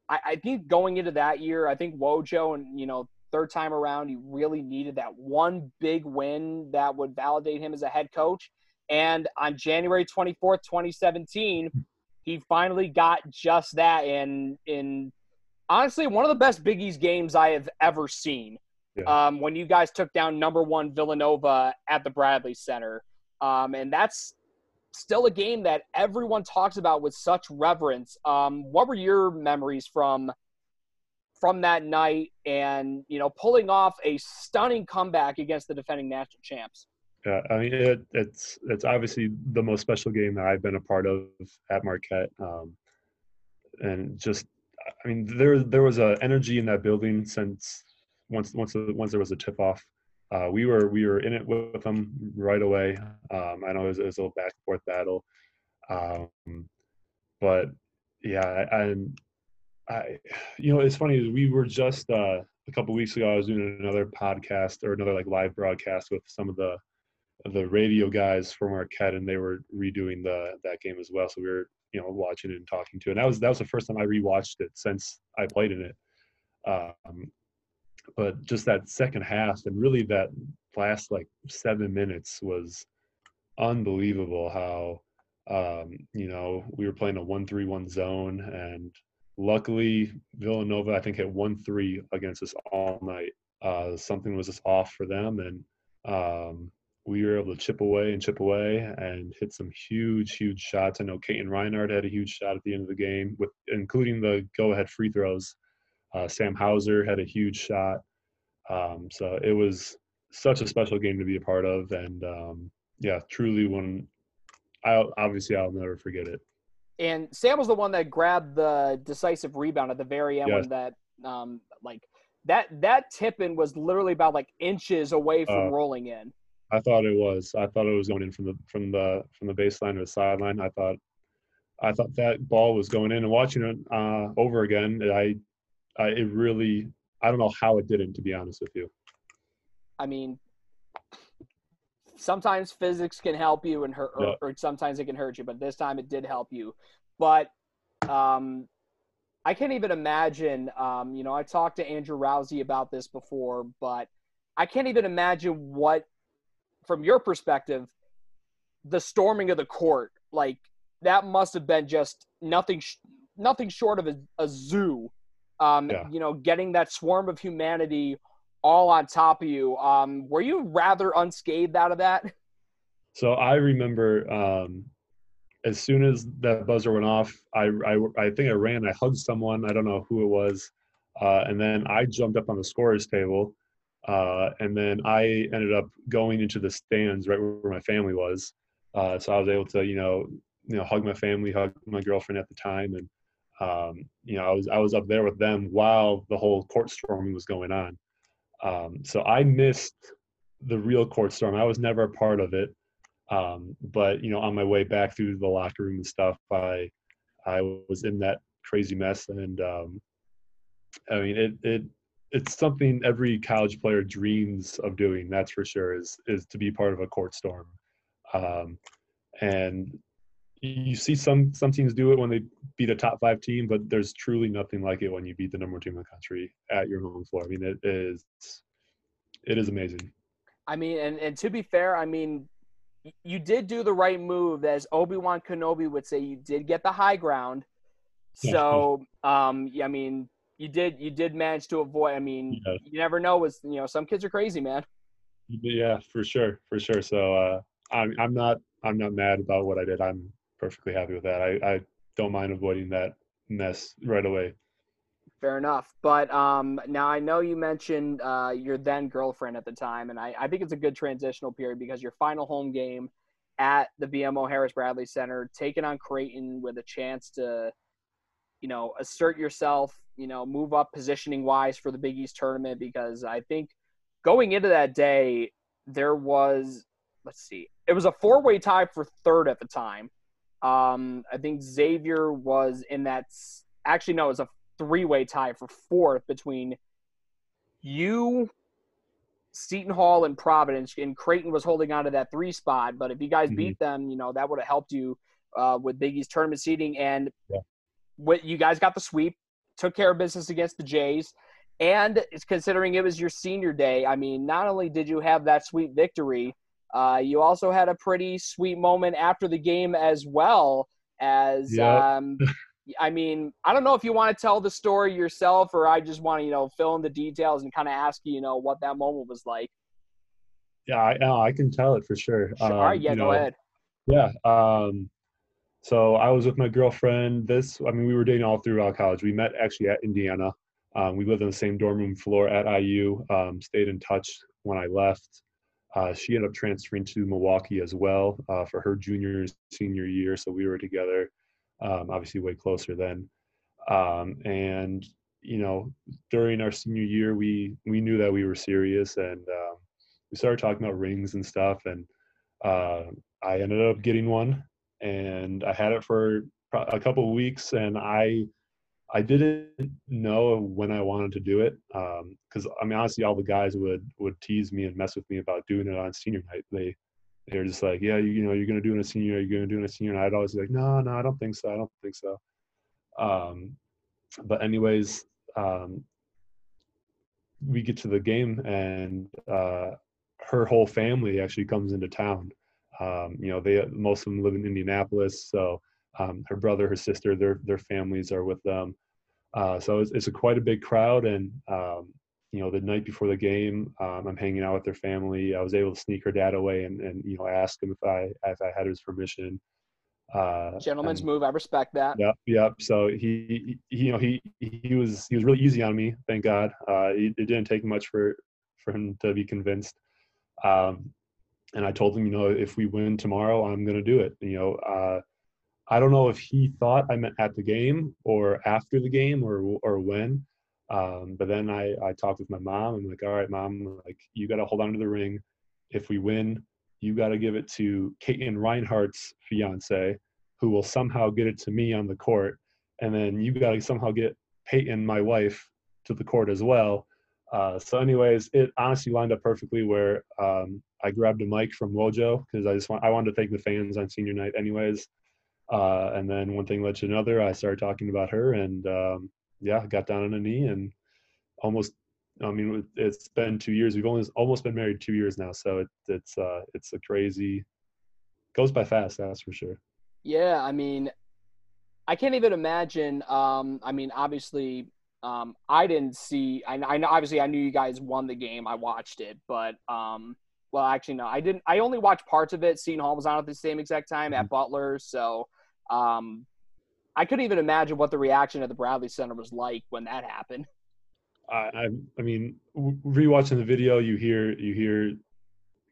I, I think going into that year, I think Wojo and you know third time around, he really needed that one big win that would validate him as a head coach. And on January 24th, 2017, he finally got just that in in honestly one of the best Big East games I have ever seen. Yeah. Um, when you guys took down number one Villanova at the Bradley Center. Um, and that's still a game that everyone talks about with such reverence. Um, what were your memories from from that night, and you know, pulling off a stunning comeback against the defending national champs? Yeah, I mean, it, it's it's obviously the most special game that I've been a part of at Marquette, um, and just, I mean, there there was a energy in that building since once once once there was a tip off uh, we were we were in it with them right away. Um, I know it was, it was, a little back and forth battle, um, but yeah, I, I, you know, it's funny. We were just uh, a couple weeks ago. I was doing another podcast or another like live broadcast with some of the the radio guys from Marquette, and they were redoing the that game as well. So we were you know watching it and talking to it. And that was that was the first time I rewatched it since I played in it. Um, but just that second half and really that last like seven minutes was unbelievable how um, you know we were playing a one-three-one zone and luckily villanova i think hit one-three against us all night uh, something was just off for them and um, we were able to chip away and chip away and hit some huge huge shots i know Katin Reinhardt had a huge shot at the end of the game with including the go-ahead free throws uh, Sam Hauser had a huge shot. Um, so it was such a special game to be a part of, and um, yeah, truly one. I obviously I'll never forget it. And Sam was the one that grabbed the decisive rebound at the very end yes. when that um, like that that tip in was literally about like inches away from uh, rolling in. I thought it was. I thought it was going in from the from the from the baseline or the sideline. I thought I thought that ball was going in and watching it uh, over again. I, I it really I don't know how it didn't to be honest with you. I mean, sometimes physics can help you and hurt, or, yeah. or, sometimes it can hurt you. But this time it did help you. But um, I can't even imagine. Um, you know, I talked to Andrew Rowsey about this before, but I can't even imagine what, from your perspective, the storming of the court like that must have been just nothing nothing short of a, a zoo. Um, yeah. you know getting that swarm of humanity all on top of you. Um, were you rather unscathed out of that? (laughs) So i remember um, as soon as that buzzer went off I, I, I think i ran i hugged someone i don't know who it was uh, and then i jumped up on the scorer's table uh, and then i ended up going into the stands right where my family was uh, so i was able to you know you know hug my family, hug my girlfriend at the time, and um, you know I was I was up there with them while the whole court storming was going on. Um, so I missed the real court storm. I was never a part of it, um, but you know on my way back through the locker room and stuff, I I was in that crazy mess, and um, I mean it it it's something every college player dreams of doing. That's for sure. Is is to be part of a court storm. Um, and you see some some teams do it when they beat a top five team, but there's truly nothing like it when you beat the number one team in the country at your home floor. I mean, it is it is amazing. I mean, and and to be fair, I mean, you did do the right move, as Obi Wan Kenobi would say. You did get the high ground. So, um, yeah, I mean, you did you did manage to avoid. I mean, yeah. you never know. Was you know, some kids are crazy, man. Yeah, for sure, for sure. So, uh, I'm I'm not I'm not mad about what I did. I'm perfectly happy with that. I, I don't mind avoiding that mess right away. Fair enough. But um, now I know you mentioned uh, your then girlfriend at the time, and I, I think it's a good transitional period because your final home game at the BMO Harris Bradley Center, taking on Creighton with a chance to, you know, assert yourself, you know, move up positioning wise for the Big East tournament because I think going into that day, there was, let's see, it was a four way tie for third at the time. Um, I think Xavier was in that. Actually, no, it was a three-way tie for fourth between you, Seton Hall, and Providence. And Creighton was holding on to that three spot. But if you guys mm-hmm. beat them, you know that would have helped you uh, with Big East tournament seeding. And yeah. what you guys got the sweep, took care of business against the Jays. And considering it was your senior day. I mean, not only did you have that sweet victory, uh, you also had a pretty sweet moment after the game as well as yep. um, (laughs) I mean, I don't know if you want to tell the story yourself or I just want to, you know, fill in the details and kind of ask you, you know, what that moment was like. Yeah, I, I can tell it for sure. sure. Um, All right, yeah, go know, ahead. Yeah. Um, so I was with my girlfriend. This, I mean, we were dating all throughout college. We met actually at Indiana. Um, we lived on the same dorm room floor at IU. Um, stayed in touch when I left. Uh, she ended up transferring to Milwaukee as well uh, for her junior senior year. So we were together, um, obviously way closer then. Um, and you know, during our senior year, we we knew that we were serious, and um, we started talking about rings and stuff. And uh, I ended up getting one, and I had it for a couple weeks, and I I didn't know when I wanted to do it because um, I mean honestly, all the guys would would tease me and mess with me about doing it on senior night. They they're just like, yeah, you, you know, you're gonna do it in a senior, you're gonna do it in a senior. And I'd always be like, no, no, I don't think so. I don't think so. Um, but anyways, um, we get to the game and uh, her whole family actually comes into town. Um, you know, they most of them live in Indianapolis, so um, her brother, her sister, their their families are with them. Uh, so it's, it's a quite a big crowd, and um, you know the night before the game, um, I'm hanging out with their family. I was able to sneak her dad away and, and you know ask him if I if I had his permission. Uh, Gentleman's and, move. I respect that. Yep, yep. So he, he, you know, he he was he was really easy on me. Thank God. Uh, it, it didn't take much for for him to be convinced. Um, and I told him, you know, if we win tomorrow, I'm going to do it. You know, uh, I don't know if he thought I meant at the game or after the game or or when. Um, but then I, I talked with my mom. I'm like, all right, mom, like you got to hold on to the ring. If we win, you got to give it to Katin Reinhardt's fiance, who will somehow get it to me on the court, and then you got to somehow get Peyton, my wife, to the court as well. Uh, so, anyways, it honestly lined up perfectly where um, I grabbed a mic from Wojo because I just want I wanted to thank the fans on senior night, anyways. Uh, and then one thing led to another. I started talking about her, and um, yeah, got down on a knee and almost. I mean, it's been two years. We've only almost been married two years now, so it, it's uh, it's a crazy. Goes by fast, that's for sure. Yeah, I mean, I can't even imagine. Um, I mean, obviously, um, I didn't see. I, I know obviously I knew you guys won the game. I watched it, but um, well, actually no, I didn't. I only watched parts of it. Seton Hall was on at the same exact time mm-hmm. at Butler, so um, I couldn't even imagine what the reaction at the Bradley Center was like when that happened. I, I mean, rewatching the video, you hear you hear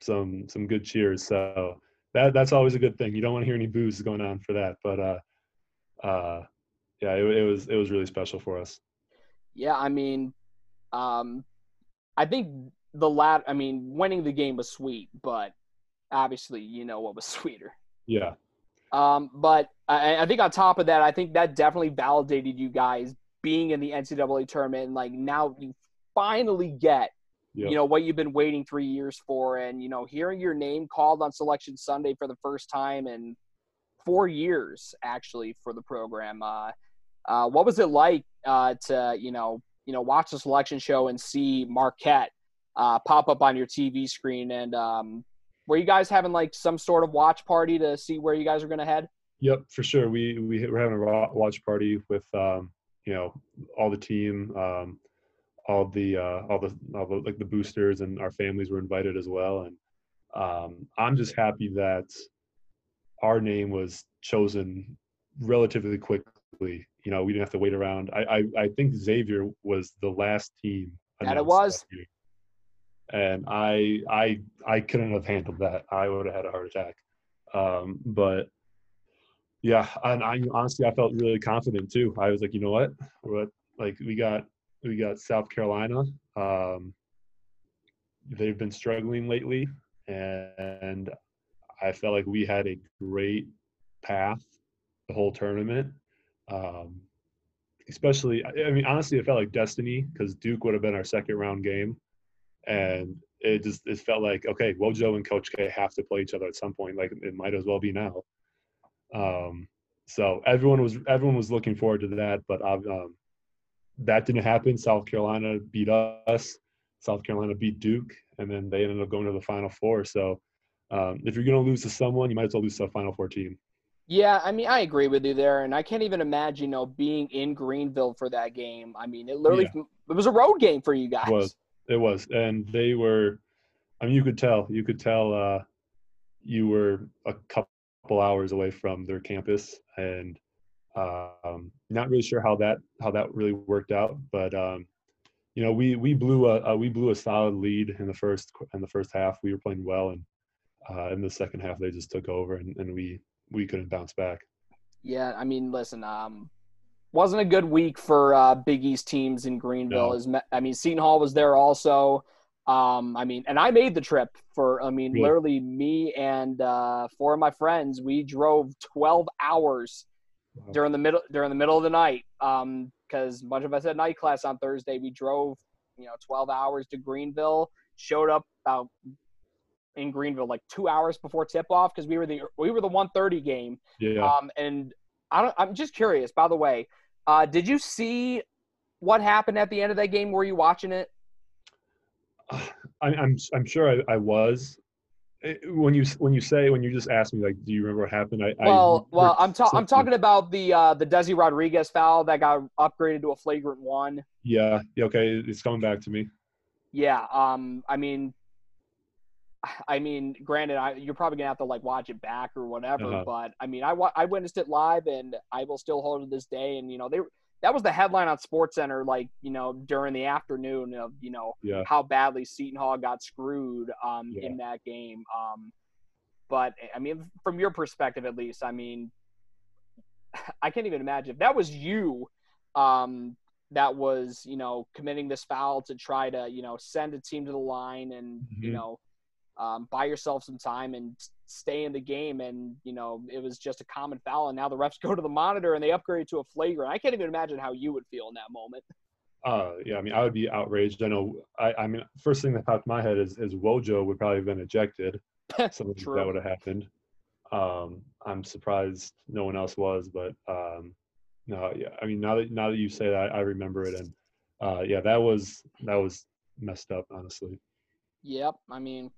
some some good cheers. So that that's always a good thing. You don't want to hear any boos going on for that. But uh, uh, yeah, it, it was it was really special for us. Yeah, I mean, um, I think the lat. I mean, winning the game was sweet, but obviously, you know what was (laughs) sweeter. Yeah. Um, but I, I think on top of that, I think that definitely validated you guys being in the NCAA tournament. And like now, you finally get Yep. you know what you've been waiting three years for and you know hearing your name called on selection sunday for the first time in four years actually for the program uh, uh, what was it like uh, to you know you know watch the selection show and see Marquette uh, pop up on your TV screen? And um, were you guys having like some sort of watch party to see where you guys are going to head? Yep, for sure. We we were having a watch party with um, you know all the team, um, all the uh, all the all the like the boosters and our families were invited as well. And um, I'm just happy that our name was chosen relatively quickly you know, we didn't have to wait around. I I, I think Xavier was the last team. That it was. And I I I couldn't have handled that. I would have had a heart attack. Um, but yeah, and I honestly I felt really confident too. I was like, you know what, what like we got we got South Carolina. Um, they've been struggling lately, and I felt like we had a great path the whole tournament um, especially, I mean, honestly, it felt like destiny because Duke would have been our second round game, and it just it felt like okay, Wojo and Coach K have to play each other at some point. Like it might as well be now. Um, so everyone was everyone was looking forward to that, but um, that didn't happen. South Carolina beat us. South Carolina beat Duke, and then they ended up going to the Final Four. So um, if you're going to lose to someone, you might as well lose to a Final Four team. Yeah, I mean, I agree with you there, and I can't even imagine, you know, being in Greenville for that game. I mean, it literally yeah. it was a road game for you guys. It was, it was, and they were. I mean, you could tell. You could tell. Uh, you were a couple hours away from their campus, and um, not really sure how that how that really worked out, but um, you know, we we blew a, a, we blew a solid lead in the first in the first half. We were playing well, and uh, in the second half they just took over, and, and we we couldn't bounce back. Yeah, I mean, listen, um, wasn't a good week for uh, Big East teams in Greenville. No. As I mean, Seton Hall was there also. Um, I mean, and I made the trip for. I mean, literally, me and uh, four of my friends, we drove twelve hours wow. during the middle during the middle of the night. Um, because much of us had night class on Thursday, we drove, you know, twelve hours to Greenville. Showed up about in Greenville like two hours before tip off because we were the we were the 130 game. Yeah. Um, and I don't, I'm just curious. By the way, uh, did you see what happened at the end of that game? Were you watching it? (sighs) I, am I'm, I'm sure I, I was. When you when you say when you just ask me like, do you remember what happened? I well, I well, I'm ta- I'm talking about the uh, the Desi Rodriguez foul that got upgraded to a flagrant one. Yeah. Yeah. Okay. It's coming back to me. Yeah. Um. I mean, I mean, granted, I, you're probably gonna have to like watch it back or whatever. Uh-huh. But I mean, I I witnessed it live, and I will still hold it this day. And you know, they that was the headline on Sports Center, like you know, during the afternoon of you know yeah. how badly Seton Hall got screwed um, yeah. in that game. Um, but I mean, from your perspective, at least, I mean, I can't even imagine if that was you. Um, that was you know committing this foul to try to you know send a team to the line and mm-hmm. you know um, buy yourself some time and stay in the game. And you know, it was just a common foul, and now the refs (laughs) go to the monitor and they upgrade to a flagrant. I can't even imagine how you would feel in that moment. Uh, yeah, I mean, I would be outraged. I know. I, I mean, first thing that popped in my head is, is Wojo would probably have been ejected. (laughs) Something like that would have happened. Um, I'm surprised no one else was, but um, no, yeah. I mean, now that now that you say that, I remember it, and uh, yeah, that was that was messed up, honestly. Yep. I mean,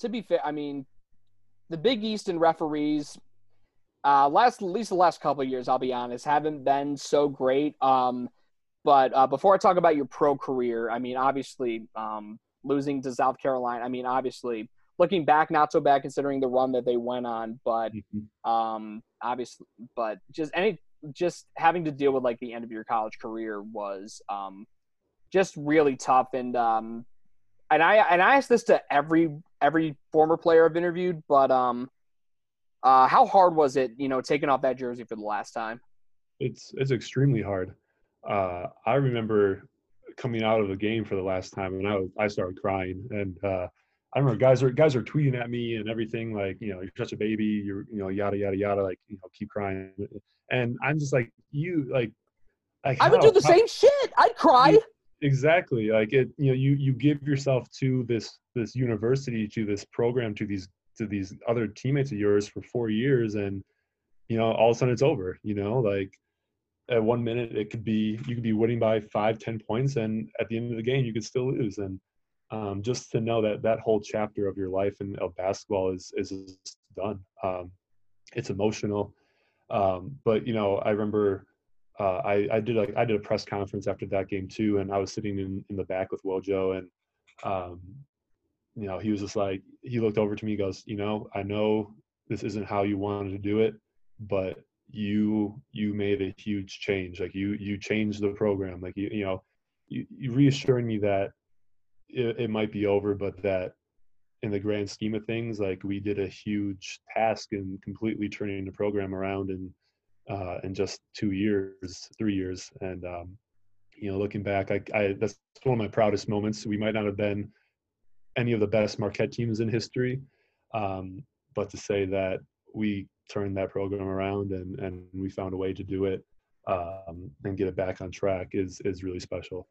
to be fair, I mean, the Big East and referees, uh, last at least the last couple years, I'll be honest, haven't been so great. Um, but uh, before I talk about your pro career, I mean, obviously, um, losing to South Carolina, I mean, obviously, looking back, not so bad considering the run that they went on, but mm-hmm. um, obviously, but just any, just having to deal with like the end of your college career was um, just really tough. And um, and I and I asked this to every every former player I've interviewed, but um, uh, how hard was it, you know, taking off that jersey for the last time? It's it's extremely hard. Uh, I remember coming out of a game for the last time, and I was, I started crying, and uh, I remember guys are guys are tweeting at me and everything like, you know, you're such a baby, you're you know, yada yada yada, like you know, keep crying, and I'm just like, you like, like I would do the how, same shit. I'd cry exactly like it you know you you give yourself to this this university to this program to these to these other teammates of yours for four years and you know all of a sudden it's over you know like at one minute it could be you could be winning by five ten points and at the end of the game you could still lose and um, just to know that that whole chapter of your life and of basketball is is done um, it's emotional um, but you know i remember uh, I, I did like I did a press conference after that game too, and I was sitting in, in the back with Wojo, and um, you know he was just like he looked over to me, goes, you know, I know this isn't how you wanted to do it, but you you made a huge change. Like you you changed the program. Like you you know you, you reassuring me that it, it might be over, but that in the grand scheme of things, like we did a huge task in completely turning the program around and uh, in just two years, three years. And, um, you know, looking back, I, I, that's one of my proudest moments. We might not have been any of the best Marquette teams in history, um, but to say that we turned that program around and, and we found a way to do it um, and get it back on track is, is really special.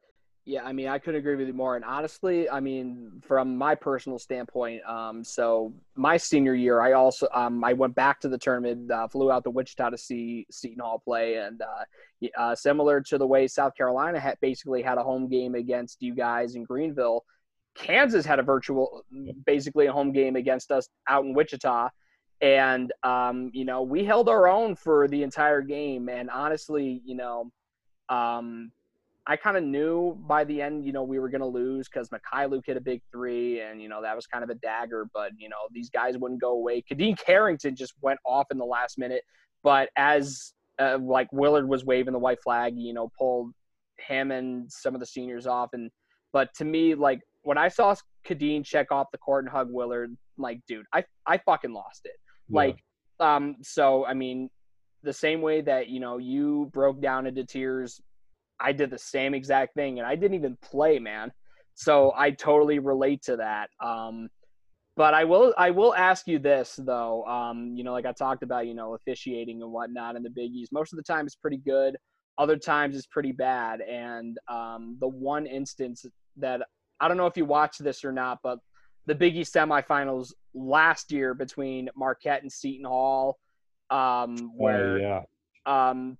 Yeah, I mean, I couldn't agree with you more. And honestly, I mean, from my personal standpoint, um, so my senior year, I also um, I went back to the tournament, uh, flew out to Wichita to see Seton Hall play, and uh, uh, similar to the way South Carolina had basically had a home game against you guys in Greenville, Kansas had a virtual, basically a home game against us out in Wichita, and um, you know we held our own for the entire game. And honestly, you know. Um, I kind of knew by the end, you know, we were going to lose because Mykhailiuk hit a big three, and you know that was kind of a dagger. But you know these guys wouldn't go away. Khadeen Carrington just went off in the last minute, but as uh, like Willard was waving the white flag, you know, pulled him and some of the seniors off. And but to me, like when I saw Khadeen check off the court and hug Willard, like, dude, I I fucking lost it. Yeah. Like, um, so I mean, the same way that you know you broke down into tears I did the same exact thing and I didn't even play, man. So I totally relate to that. Um, but I will I will ask you this though. Um, you know, like I talked about, you know, officiating and whatnot in the Big East. Most of the time it's pretty good. Other times it's pretty bad. And um, the one instance that I don't know if you watched this or not, but the Big East semifinals last year between Marquette and Seton Hall, um, oh, where oh, yeah. um,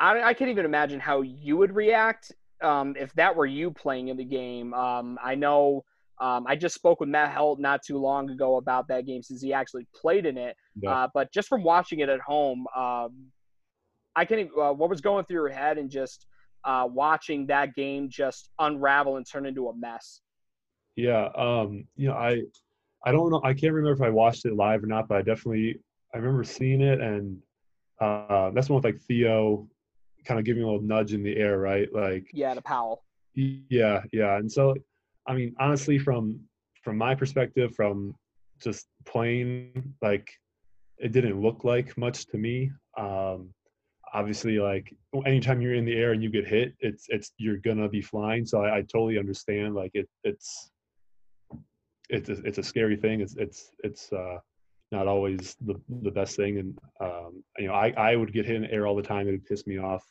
I, I can't even imagine how you would react um, if that were you playing in the game. Um, I know um, I just spoke with Matt Heldt not too long ago about that game since he actually played in it. Yeah. Uh, but just from watching it at home, um, I can. Uh, what was going through your head and just uh, watching that game just unravel and turn into a mess? Yeah, um, you know, I I don't know. I can't remember if I watched it live or not, but I definitely I remember seeing it, and uh, that's one with like Theo kind of giving a little nudge in the air, right? Like yeah, to Powell. Yeah, yeah, and so I mean, honestly, from from my perspective, from just playing, like it didn't look like much to me. Um, obviously, like anytime you're in the air and you get hit, it's it's you're gonna be flying. So I, I totally understand. Like it, it's it's a, it's a scary thing. It's it's it's uh, not always the the best thing, and um, you know I I would get hit in the air all the time. It would piss me off.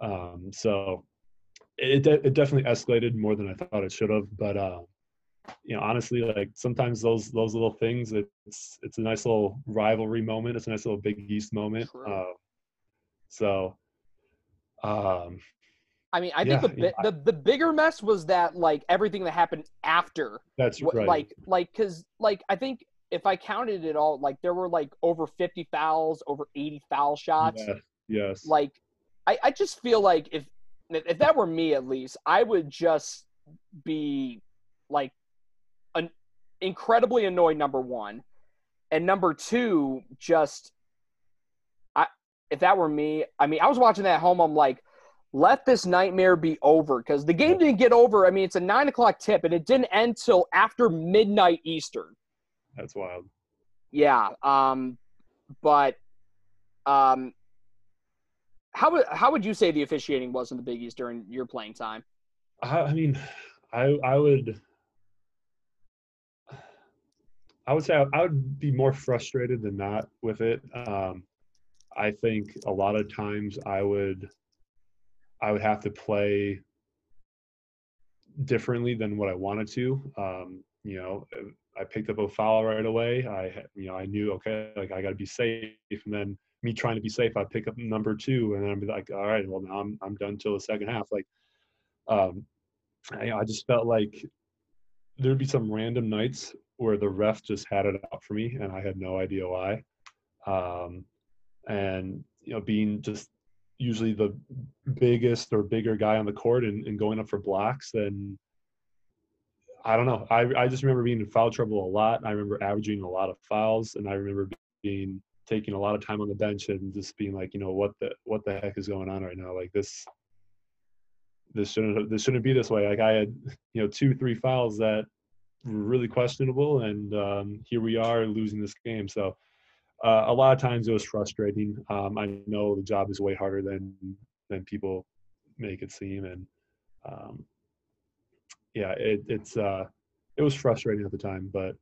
Um, so it de- it definitely escalated more than I thought it should have. But uh, you know, honestly, like sometimes those those little things, it's it's a nice little rivalry moment. It's a nice little Big East moment. Uh, so, um, I mean, I think Yeah, the, yeah, the the bigger mess was that like everything that happened after, that's right. like like because like I think if I counted it all, like there were like over fifty fouls, over eighty foul shots. yes, yes. Like, I I just feel like if if that were me at least, I would just be like an incredibly annoyed. Number one, and number two, just I if that were me, I mean, I was watching that at home. I'm like, let this nightmare be over because the game didn't get over. I mean, it's a nine o'clock tip, and it didn't end till after midnight Eastern. That's wild. Yeah. Um, but um, how how would you say the officiating was in the Big East during your playing time? I, I mean, I I would I would say I, I would be more frustrated than not with it. Um, I think a lot of times I would I would have to play differently than what I wanted to. Um, you know, I picked up a foul right away. I you know I knew okay, like I got to be safe, and then me trying to be safe, I pick up number two, and I'm like, all right, well now I'm I'm done till the second half. Like, um, I, I just felt like there'd be some random nights where the ref just had it out for me, and I had no idea why. Um, and you know, being just usually the biggest or bigger guy on the court and, and going up for blocks, then I don't know. I I just remember being in foul trouble a lot. I remember averaging a lot of fouls, and I remember being taking a lot of time on the bench and just being like, you know, what the what the heck is going on right now? Like this this shouldn't this shouldn't be this way. Like I had, you know, two, three fouls that were really questionable, and um, here we are losing this game. So uh, a lot of times it was frustrating. Um, I know the job is way harder than than people make it seem, and um, yeah, it, it's uh, it was frustrating at the time, but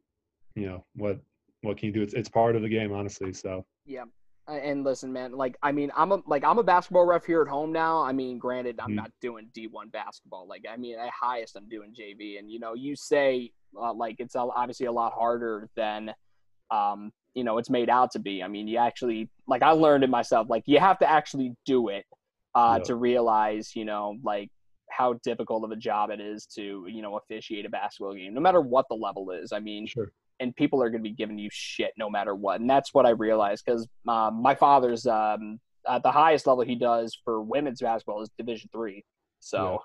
you know what what can you do? It's it's part of the game, honestly. So Yeah. And listen, man, like I mean, I'm a like I'm a basketball ref here at home now. I mean, granted, I'm Mhm. not doing D1 basketball. Like, I mean, at highest, I'm doing JV. And you know, you say uh, like it's obviously a lot harder than, um, you know, it's made out to be. I mean, you actually like I learned it myself. Like, you have to actually do it uh, Yeah. to realize, you know, like how difficult of a job it is to you know officiate a basketball game, no matter what the level is. I mean, sure, and people are going to be giving you shit no matter what. And that's what I realized because um, my father's um, at the highest level he does for women's basketball is Division three. So,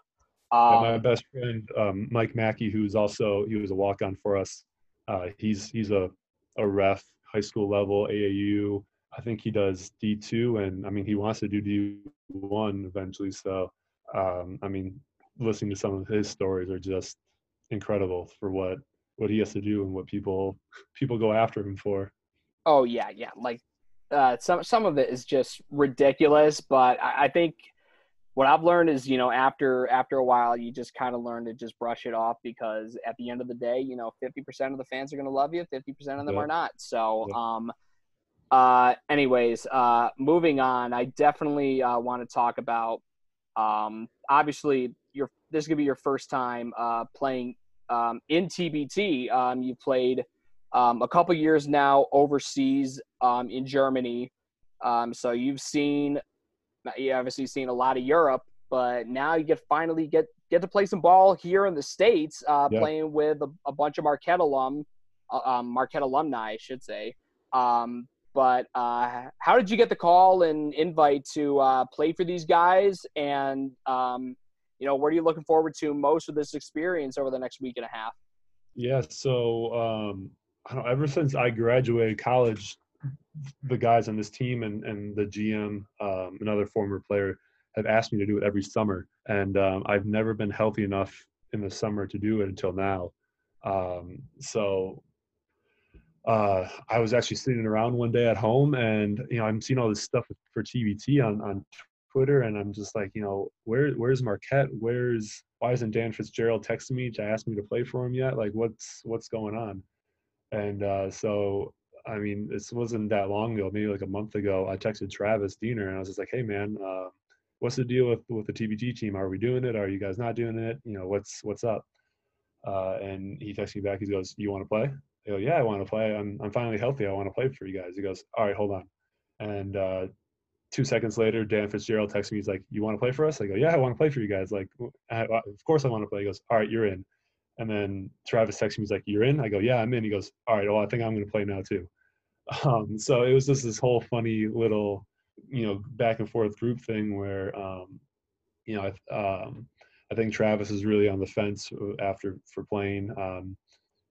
Yeah, um, my best friend um, Mike Mackey, who's also he was a walk on for us. Uh, he's he's a a ref, high school level, AAU. I think he does D two, and I mean he wants to do D one eventually. So um, I mean, listening to some of his stories are just incredible for what what he has to do and what people people go after him for. oh yeah, yeah, like uh, some some of it is just ridiculous. But I, I think what I've learned is you know after after a while you just kind of learn to just brush it off because at the end of the day you know 50% of the fans are going to love you 50% of them Yeah. are not so Yeah. um uh anyways uh moving on i definitely uh, want to talk about um obviously your this is going to be your first time uh playing um in tbt um you played um a couple years now overseas um in germany um so you've seen you obviously seen a lot of Europe, but now you get finally get get to play some ball here in the states, uh, Yeah. playing with a, a bunch of Marquette alum, uh, um, Marquette alumni, I should say. Um, but uh, how did you get the call and invite to uh, play for these guys? And um, you know, what are you looking forward to most of this experience over the next week and a half? Yeah, so um, I don't ever since I graduated college, the guys on this team and, and the GM, um, another former player, have asked me to do it every summer. And um, I've never been healthy enough in the summer to do it until now. Um, so uh, I was actually sitting around one day at home and, you know, I'm seeing all this stuff for TBT on, on Twitter, and I'm just like, you know, where where's Marquette? Where's why isn't Dan Fitzgerald texting me to ask me to play for him yet? Like, what's what's going on? And uh, so, I mean, this wasn't that long ago, maybe like a month ago. I texted Travis Diener, and I was just like, hey man, uh, what's the deal with with the TBT team? Are we doing it? Are you guys not doing it? You know, what's what's up? Uh, and he texts me back. He goes, "You want to play?" I go, "Yeah, I want to play. I'm I'm finally healthy. I want to play for you guys." He goes, "All right, hold on." And uh, two seconds later, Dan Fitzgerald texts me. He's like, "You want to play for us?" I go, "Yeah, I want to play for you guys." Like, of course I want to play. He goes, "All right, you're in." And then Travis texts me. He's like, "You're in?" I go, "Yeah, I'm in." He goes, "All right, well, I think I'm going to play now too." (laughs) Um, so it was just this whole funny little, you know, back and forth group thing where, um, you know, um, I think Travis is really on the fence uh, after for playing. Um,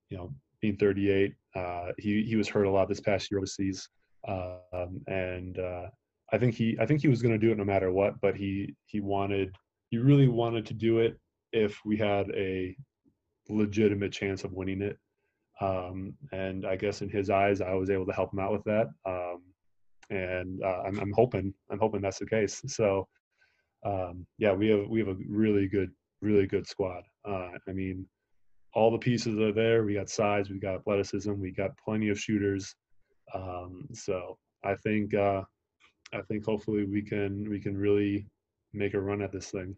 you know, being 38, uh, he he was hurt a lot this past year overseas, um, and uh, I think he I think he was going to do it no matter what. But he he wanted he really wanted to do it if we had a legitimate chance of winning it. Um, and I guess in his eyes, I was able to help him out with that. Um, and uh, I'm, I'm hoping I'm hoping that's the case. So um, yeah, we have we have a really good really good squad. Uh, I mean, all the pieces are there. We got size, we got athleticism, we got plenty of shooters. Um, so I think uh, I think hopefully we can we can really make a run at this thing.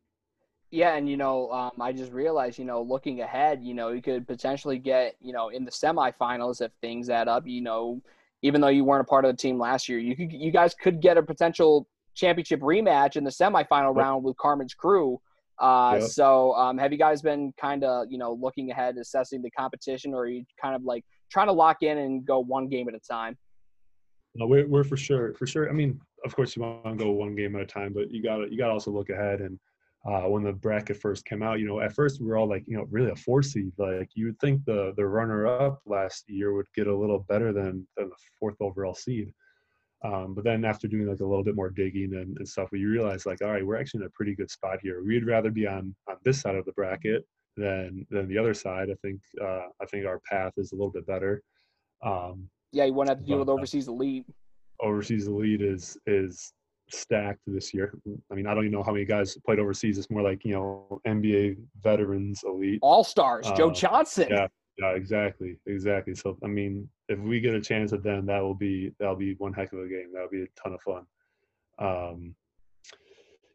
Yeah, and you know, um, I just realized, you know, looking ahead, you know, you could potentially get, you know, in the semifinals if things add up. You know, even though you weren't a part of the team last year, you could, you guys could get a potential championship rematch in the semifinal round with Carmen's crew. Uh, yep. So, um, have you guys been kind of, you know, looking ahead, assessing the competition, or are you kind of like trying to lock in and go one game at a time? No, we're, we're for sure, for sure. I mean, of course, you want to go one game at a time, but you got to you got to also look ahead. And uh, when the bracket first came out, you know, at first we were all like, you know, really a four seed. Like you would think the the runner up last year would get a little better than than the fourth overall seed. Um, but then after doing like a little bit more digging and, and, stuff, we realized like, all right, we're actually in a pretty good spot here. We'd rather be on on this side of the bracket than than the other side. I think uh, I think our path is a little bit better. Um, yeah, you won't have to deal with uh, overseas elite. Overseas elite is is stacked this year. I mean, I don't even know how many guys played overseas. It's more like you know NBA veterans elite, all stars. Uh, Joe Johnson. Yeah, yeah, exactly, exactly. So I mean, if we get a chance at them, that will be that'll be one heck of a game. That'll be a ton of fun. Um,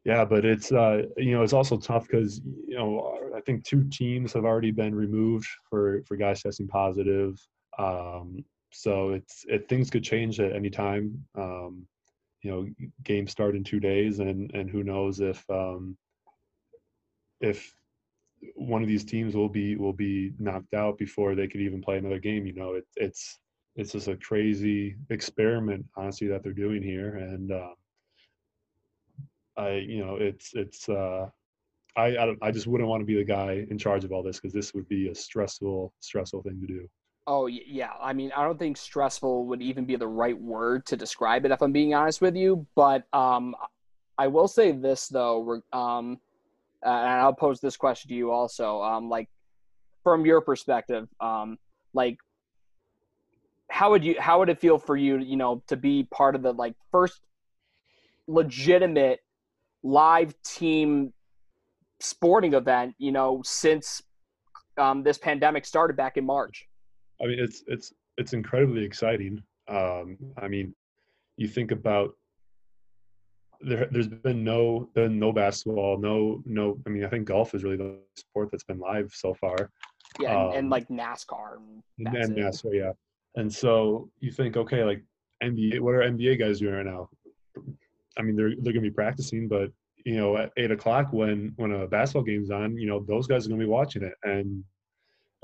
yeah, but it's uh, you know it's also tough because you know I think two teams have already been removed for for guys testing positive. Um, so it's it things could change at any time. Um, you know, games start in two days, and and who knows if um, if one of these teams will be will be knocked out before they could even play another game. You know, it, it's it's just a crazy experiment, honestly, that they're doing here, and uh, I, you know, it's it's. Uh, I, I, I just wouldn't want to be the guy in charge of all this because this would be a stressful stressful thing to do. Oh yeah, I mean, I don't think stressful would even be the right word to describe it. If I'm being honest with you, but um, I will say this though, um, and I'll pose this question to you also. Um, like from your perspective, um, like how would you how would it feel for you, you know, to be part of the like first legitimate live team sporting event, you know, since um, this pandemic started back in March? I mean, it's it's it's incredibly exciting. Um, I mean, you think about there, there's been no been no basketball, no no. I mean, I think golf is really the sport that's been live so far. Yeah, and, um, and like NASCAR. And, and NASCAR, yeah. And so you think, okay, like NBA, what are NBA guys doing right now? I mean, they're they're gonna be practicing, but you know, at eight o'clock when when a basketball game's on, you know, those guys are gonna be watching it, and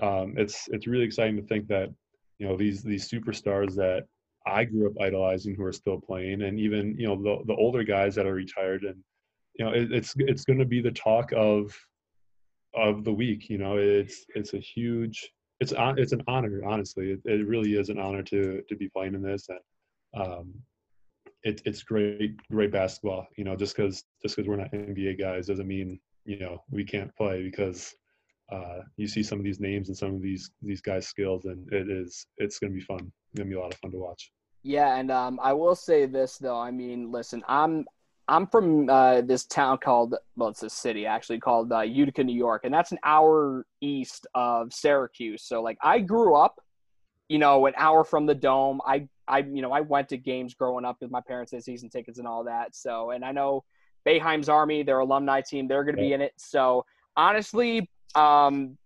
um, it's it's really exciting to think that you know these these superstars that I grew up idolizing who are still playing, and even you know the the older guys that are retired, and you know it, it's it's going to be the talk of of the week. You know, it's it's a huge it's it's an honor. Honestly, it, it really is an honor to to be playing in this, and um, it, it's great great basketball. You know, just because just because we're not NBA guys doesn't mean you know we can't play because uh, you see some of these names and some of these these guys' skills, and it is it's going to be fun gonna be a lot of fun to watch. Yeah, and um, I will say this though. I mean, listen, I'm I'm from uh, this town called well, it's a city actually called uh, Utica, New York, and that's an hour east of Syracuse. So like I grew up, you know, an hour from the dome. I I you know I went to games growing up with my parents had season tickets and all that. So and I know Boeheim's Army, their alumni team, they're going to be in it. So honestly, um,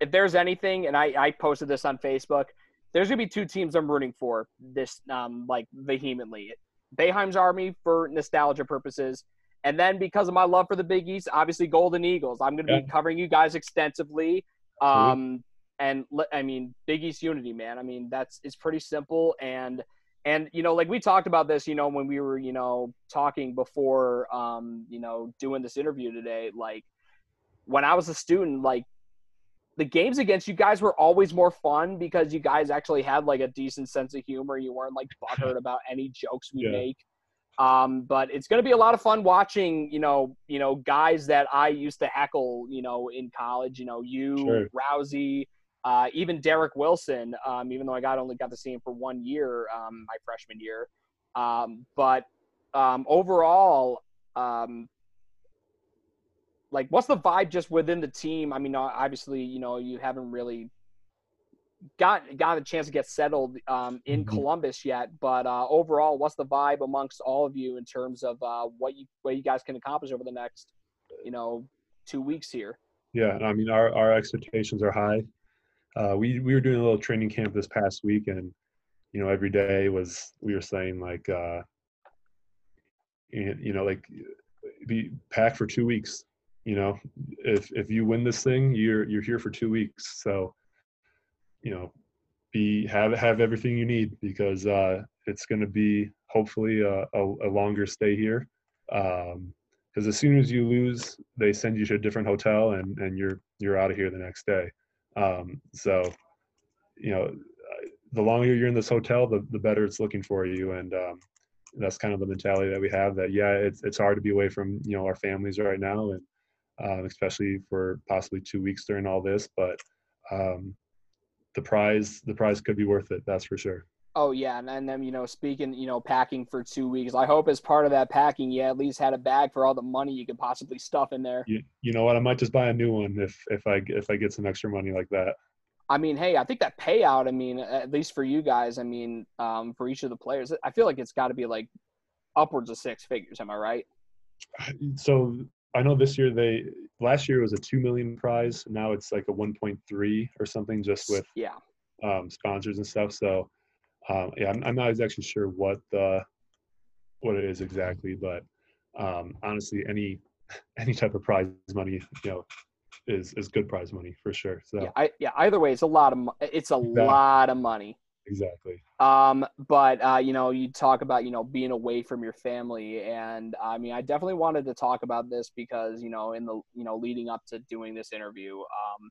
if there's anything, and I, I posted this on Facebook, there's gonna be two teams I'm rooting for this um like vehemently. Boeheim's Army for nostalgia purposes, and then because of my love for the Big East, obviously Golden Eagles. I'm gonna yeah. be covering you guys extensively. Um, and I mean Big East unity, man. I mean that's it's pretty simple and. And you know, like we talked about this, you know, when we were, you know, talking before, um, you know, doing this interview today. Like, when I was a student, like the games against you guys were always more fun because you guys actually had like a decent sense of humor. You weren't like butthurt about any jokes we yeah. make. Um, but it's going to be a lot of fun watching, you know, you know, guys that I used to heckle, you know, in college. You know, you, sure. Rowsey, uh, even Derrick Wilson. Um, even though I got only got to see him for one year, um, my freshman year. Um, but um, overall, um, like what's the vibe just within the team? I mean, obviously, you know, you haven't really got got a chance to get settled um, in mm-hmm. Columbus yet, but uh, overall, what's the vibe amongst all of you in terms of uh, what you what you guys can accomplish over the next, you know, two weeks here? Yeah, I mean, our our expectations are high. Uh, we we were doing a little training camp this past week, and you know, every day was we were saying like, uh, you know, like be packed for two weeks you know if if you win this thing you're you're here for two weeks. So you know be have have everything you need because uh it's going to be hopefully a, a, a, longer stay here. Um because as soon as you lose they send you to a different hotel and and you're you're out of here the next day. Um so you know the longer you're in this hotel the, the better it's looking for you. And um that's kind of the mentality that we have that yeah it's, it's hard to be away from you know our families right now. And um, especially for possibly two weeks during all this. But um, the prize, the prize could be worth it. That's for sure. Oh yeah, and, and then you know, speaking, you know, packing for two weeks. I hope as part of that packing, you at least had a bag for all the money you could possibly stuff in there. You, you know what? I might just buy a new one if if I if I get some extra money like that. I mean, hey, I think that payout. I mean, at least for you guys, I mean, um, for each of the players, I feel like it's got to be like upwards of six figures. Am I right? So I know this year they last year was a two million prize. Now it's like a one point three or something, just with yeah um, sponsors and stuff. So um, yeah, I'm, I'm, not exactly sure what the what it is exactly, but um, honestly, any (laughs) any type of prize money, you know, is is good prize money for sure. So yeah, I, yeah either way, it's a lot of it's a exactly. lot of money. Exactly. Um, but uh, you know, you talk about you know being away from your family, and I mean, I definitely wanted to talk about this because you know, in the you know leading up to doing this interview, um,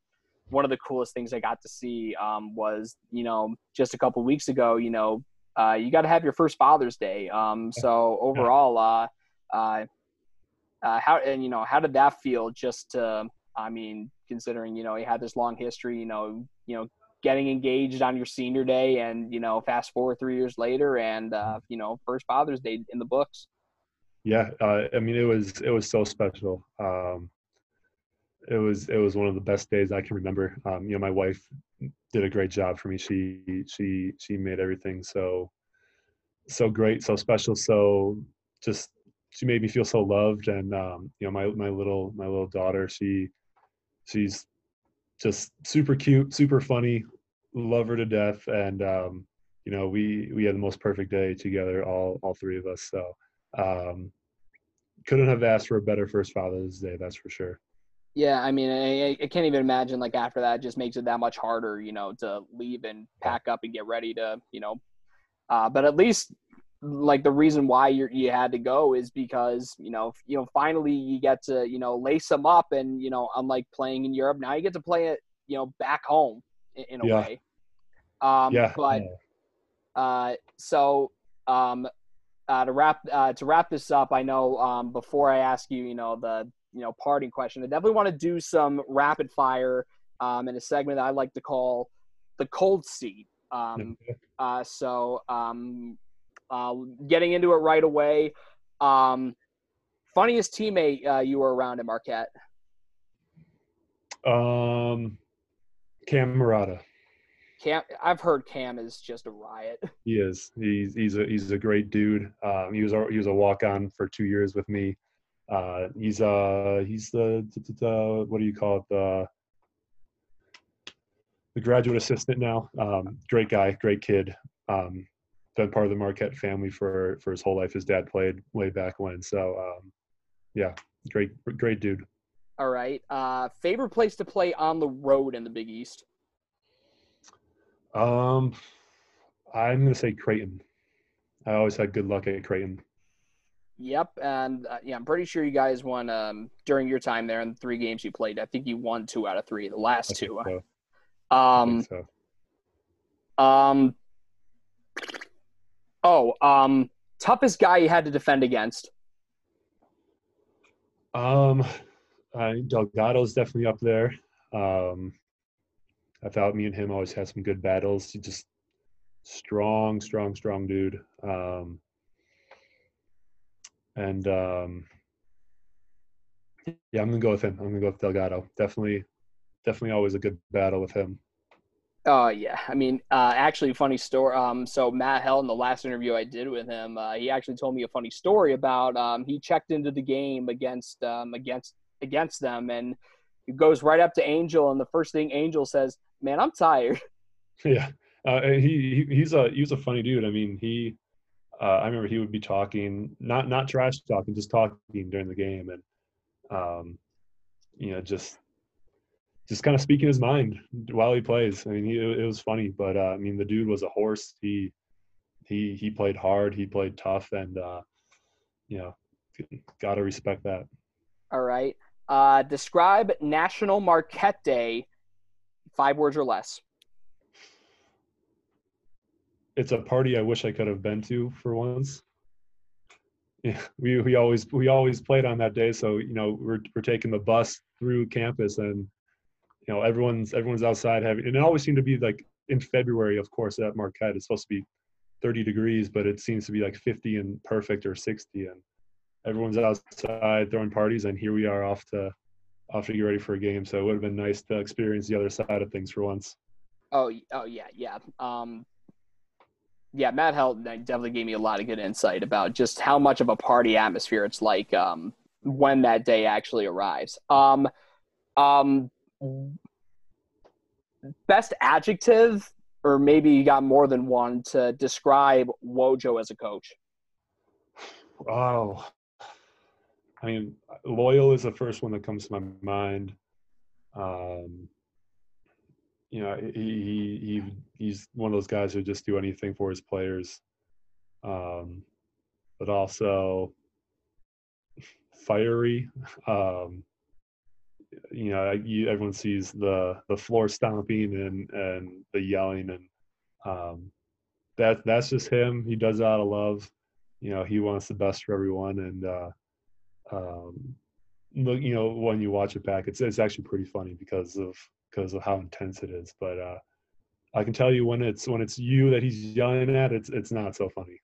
one of the coolest things I got to see um, was you know just a couple weeks ago, you know, uh, you got to have your first Father's Day. Um, so overall, uh, uh, uh, how and you know how did that feel? Just to, I mean, considering you know he had this long history, you know, you know getting engaged on your senior day and you know fast forward three years later and uh, you know first father's day in the books. Yeah uh, i mean it was it was so special. Um, it was it was one of the best days i can remember. Um, you know my wife did a great job for me. She she she made everything so so great so special so just she made me feel so loved and um, you know my my little my little daughter she she's just super cute, super funny, love her to death, and um, you know we we had the most perfect day together, all all three of us. So um, couldn't have asked for a better first Father's Day, that's for sure. Yeah, I mean, I, I, can't even imagine like after that, just makes it that much harder, you know, to leave and pack up and get ready to, you know. Uh, but at least like the reason why you you had to go is because you know you know finally you get to you know lace them up and you know unlike playing in Europe now you get to play it you know back home in, in a yeah. way. Um, yeah. But uh, so um, uh, to wrap uh, to wrap this up, I know um, before I ask you, you know the you know parting question, I definitely want to do some rapid fire um, in a segment that I like to call the cold seat. Um, (laughs) uh, so um, uh, getting into it right away. Um, funniest teammate uh, you were around at Marquette? Um, Cam Marotta. Cam, I've heard Cam is just a riot. (laughs) He is. He's he's a he's a great dude. Um, he was a, he was a walk on for two years with me. Uh, he's uh he's the, the, the, what do you call it the the graduate assistant now. Um, great guy, great kid. Um, been part of the Marquette family for for his whole life. His dad played way back when. So um, yeah, great great dude. All right. Uh, favorite place to play on the road in the Big East? Um, I'm gonna say Creighton. I always had good luck at Creighton. Yep, and uh, yeah, I'm pretty sure you guys won um, during your time there in the three games you played. I think you won two out of three, the last two. So. Um, so. um, oh, um, toughest guy you had to defend against. Um, I Delgado's definitely up there. Um, I thought me and him always had some good battles. He just strong, strong, strong dude. Um, and um, yeah, I'm gonna go with him. I'm gonna go with Delgado. Definitely, definitely always a good battle with him. Oh uh, yeah, I mean, uh, actually, funny story. Um, so Matt Heldt in the last interview I did with him, uh, he actually told me a funny story about um, he checked into the game against um, against against them, and he goes right up to Angel, and the first thing Angel says, "Man, I'm tired." (laughs) Yeah, uh, he, he he's a he's a funny dude. I mean, he uh, I remember he would be talking, not not trash talking, just talking during the game, and um, you know, just just kind of speaking his mind while he plays. I mean, he, it was funny, but uh, I mean, the dude was a horse. He he he played hard, he played tough, and uh, you know, got to respect that. All right. Uh, describe National Marquette Day, five words or less. It's a party I wish I could have been to for once. Yeah, we we always we always played on that day, so you know we're we're taking the bus through campus, and you know everyone's everyone's outside having, and it always seemed to be like in February, of course, at Marquette. It's supposed to be 30 degrees, but it seems to be like 50 and perfect or 60, and everyone's outside throwing parties, and here we are off to off to get ready for a game. So it would have been nice to experience the other side of things for once. Oh, oh yeah, yeah. Um, yeah, Matt Heldt definitely gave me a lot of good insight about just how much of a party atmosphere it's like um, when that day actually arrives. Um, um, best adjective, or maybe you got more than one to describe Wojo as a coach. Oh, I mean, loyal is the first one that comes to my mind. Um, you know, he, he, he he's one of those guys who just do anything for his players. Um, but also fiery. Um, you know, you, everyone sees the the floor stomping and and the yelling, and um, that that's just him. He does it out of love. You know, he wants the best for everyone, and uh, um, look, you know, when you watch it back, it's it's actually pretty funny because of because of how intense it is. But uh, I can tell you when it's when it's you that he's yelling at, it's it's not so funny.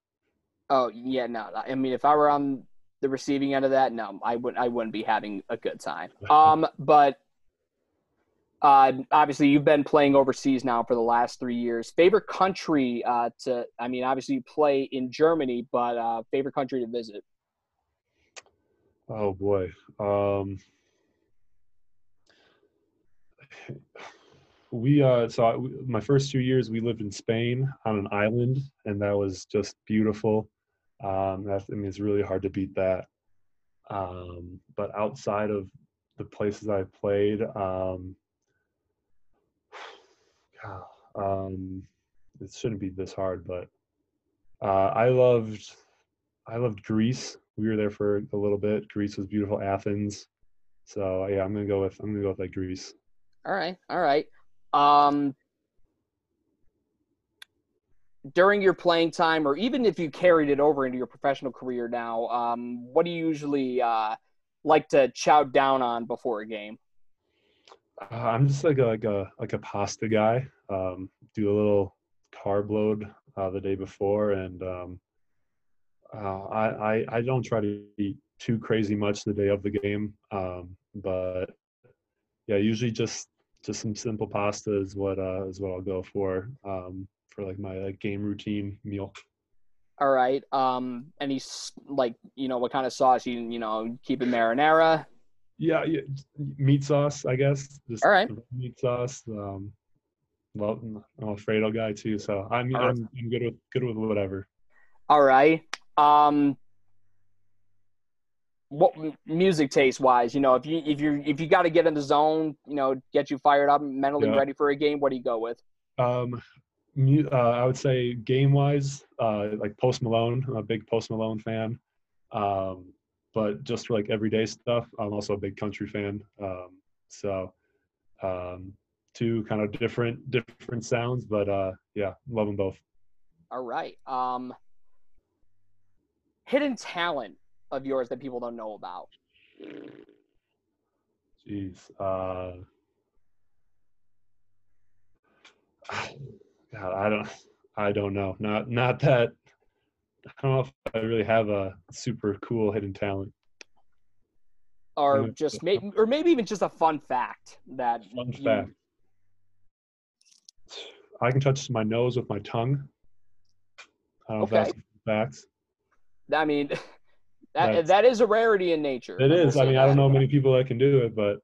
Oh yeah, no. I mean, if I were on the receiving end of that, no, I wouldn't. I wouldn't be having a good time. (laughs) Um, but uh, obviously, you've been playing overseas now for the last three years. Favorite country uh, to? I mean, obviously you play in Germany, but uh, favorite country to visit? Oh boy. Um, we uh so I, my first two years we lived in Spain on an island and that was just beautiful. Um that I mean it's really hard to beat that. Um but outside of the places I played um (sighs) um it shouldn't be this hard but uh I loved I loved Greece we were there for a little bit. Greece was beautiful. Athens. So yeah, I'm gonna go with I'm gonna go with like Greece. All right, all right. Um, during your playing time, or even if you carried it over into your professional career now, um, what do you usually uh, like to chow down on before a game? Uh, I'm just like a like a like a pasta guy. Um, do a little carb load uh, the day before, and um, Uh, I, I I don't try to eat too crazy much the day of the game, um, but yeah, usually just just some simple pasta is what uh, is what I'll go for um, for like my like, game routine meal. All right. Um, any like you know what kind of sauce you you know keep it marinara? Yeah, yeah, meat sauce, I guess. Just All right. meat sauce. Um, well, I'm a Fredo guy too, so I mean, I'm, I'm good with good with whatever. All right. Um, what music taste wise, you know, if you if you if you got to get in the zone, you know, get you fired up, mentally Yeah. ready for a game, what do you go with? Um, uh, I would say game wise, uh, like Post Malone. I'm a big Post Malone fan. Um, but just for like everyday stuff, I'm also a big country fan. Um, so um, two kind of different different sounds, but uh, yeah, love them both. All right. Um, hidden talent of yours that people don't know about. Jeez. Uh, God, I don't, I don't know. Not, not that. I don't know if I really have a super cool hidden talent. Or just maybe, or maybe even just a fun fact that Fun you- fact: I can touch my nose with my tongue. I don't know Okay. if that's facts. I mean, (laughs) that That's- that is a rarity in nature. It is. I mean, I don't that. know many people that can do it, but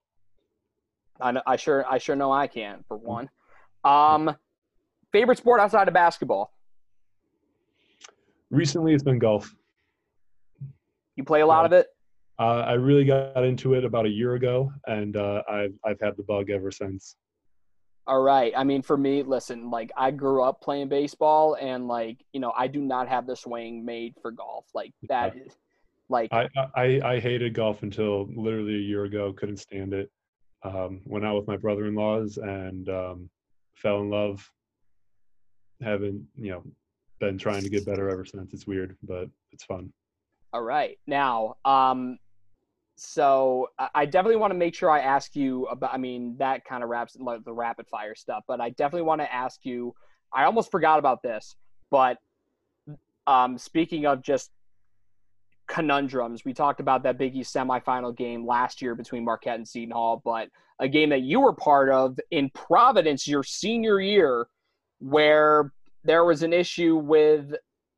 I, know, I sure I sure know I can for one. Um, favorite sport outside of basketball? recently it's been golf. You play a lot of it. Uh, I really got into it about a year ago, and uh, I've I've had the bug ever since. All right. I mean, for me, listen, like I grew up playing baseball, and like you know, I do not have the swing made for golf. Like that is, like I, I I hated golf until literally a year ago. Couldn't stand it. Um, went out with my brother-in-laws and um, fell in love. Haven't you know been trying to get better ever since. It's weird, but it's fun. All right. Now, um, so I- definitely want to make sure I ask you about. I mean, that kind of wraps like the rapid fire stuff, but I definitely want to ask you. I almost forgot about this, but um, speaking of just conundrums, we talked about that Big East semifinal game last year between Marquette and Seton Hall, but a game that you were part of in Providence your senior year, where there was an issue with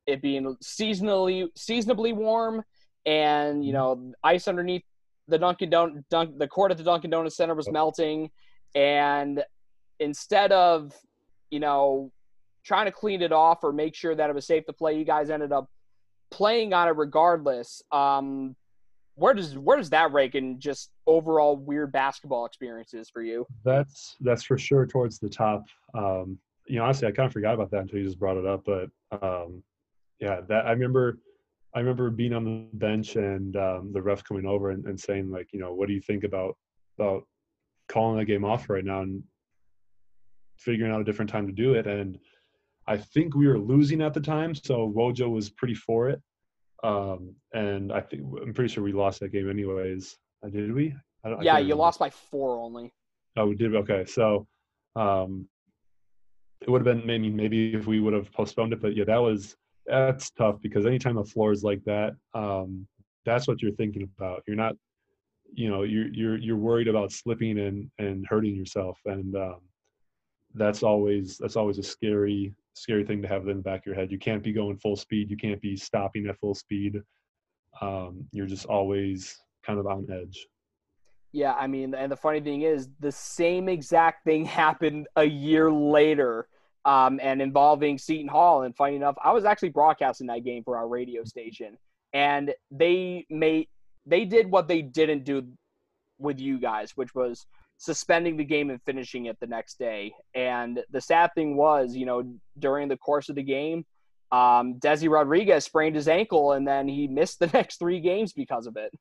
it being seasonally seasonably warm and you know ice underneath the Dunkin' Don- Dunk the court at the Dunkin' Donuts Center was melting. And instead of you know trying to clean it off or make sure that it was safe to play you guys ended up playing on it regardless. Um where does where does that rank in just overall weird basketball experiences for you? That's that's for sure towards the top. Um, you know, honestly, I kind of forgot about that until you just brought it up. But um, yeah, that I remember. I remember being on the bench and um, the ref coming over and, and saying like, you know, what do you think about about calling the game off right now and figuring out a different time to do it? And I think we were losing at the time, so Wojo was pretty for it. Um, and I think I'm pretty sure we lost that game anyways. Uh, did we? I don't, yeah you lost by four only Oh, we did. Okay, so um, it would have been maybe maybe if we would have postponed it, but yeah, that was that's tough because anytime the floor is like that, um, that's what you're thinking about. You're not, you know, you're you're you're worried about slipping and and hurting yourself, and um, that's always that's always a scary scary thing to have in the back of your head. You can't be going full speed. You can't be stopping at full speed. Um, you're just always kind of on edge. Yeah, I mean, and the funny thing is, the same exact thing (laughs) happened a year later, um, and involving Seton Hall. And funny enough, I was actually broadcasting that game for our radio station, and they made they did what they didn't do with you guys, which was suspending the game and finishing it the next day. And the sad thing was, you know, during the course of the game, um, Desi Rodriguez sprained his ankle, and then he missed the (laughs) next three games because of it.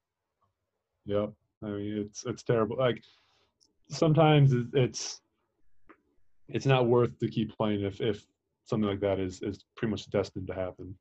Yep. I mean, it's it's terrible. Like sometimes it's it's not worth to keep playing if if something like that is is pretty much destined to happen.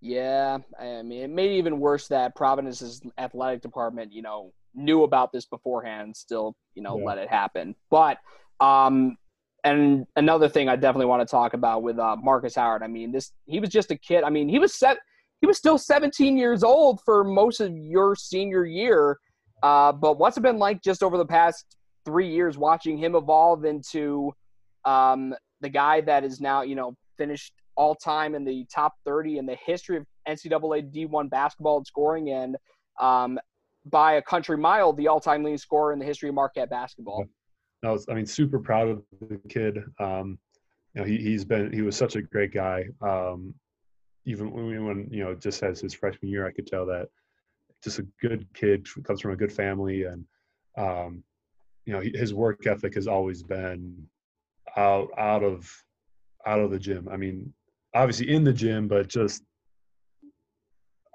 Yeah, I mean, it made even worse that Providence's athletic department, you know, knew about this beforehand, still, you know, Yeah. let it happen. But, um, and another thing I definitely want to talk about with uh, Markus Howard. I mean, this he was just a kid. I mean, he was set. he was still 17 years old for most of your senior year. Uh, but what's it been like just over the past three years watching him evolve into um, the guy that is now, you know, finished all time in the top 30 in the history of NCAA D1 basketball and scoring, and um, by a country mile, the all time leading scorer in the history of Marquette basketball. I was, I mean, super proud of the kid. Um, you know, he, he's been, he was such a great guy. Um, even when, when, you know, just as his freshman year, I could tell that just a good kid comes from a good family. And, um, you know, his work ethic has always been out, out of, out of the gym. I mean, obviously in the gym, but just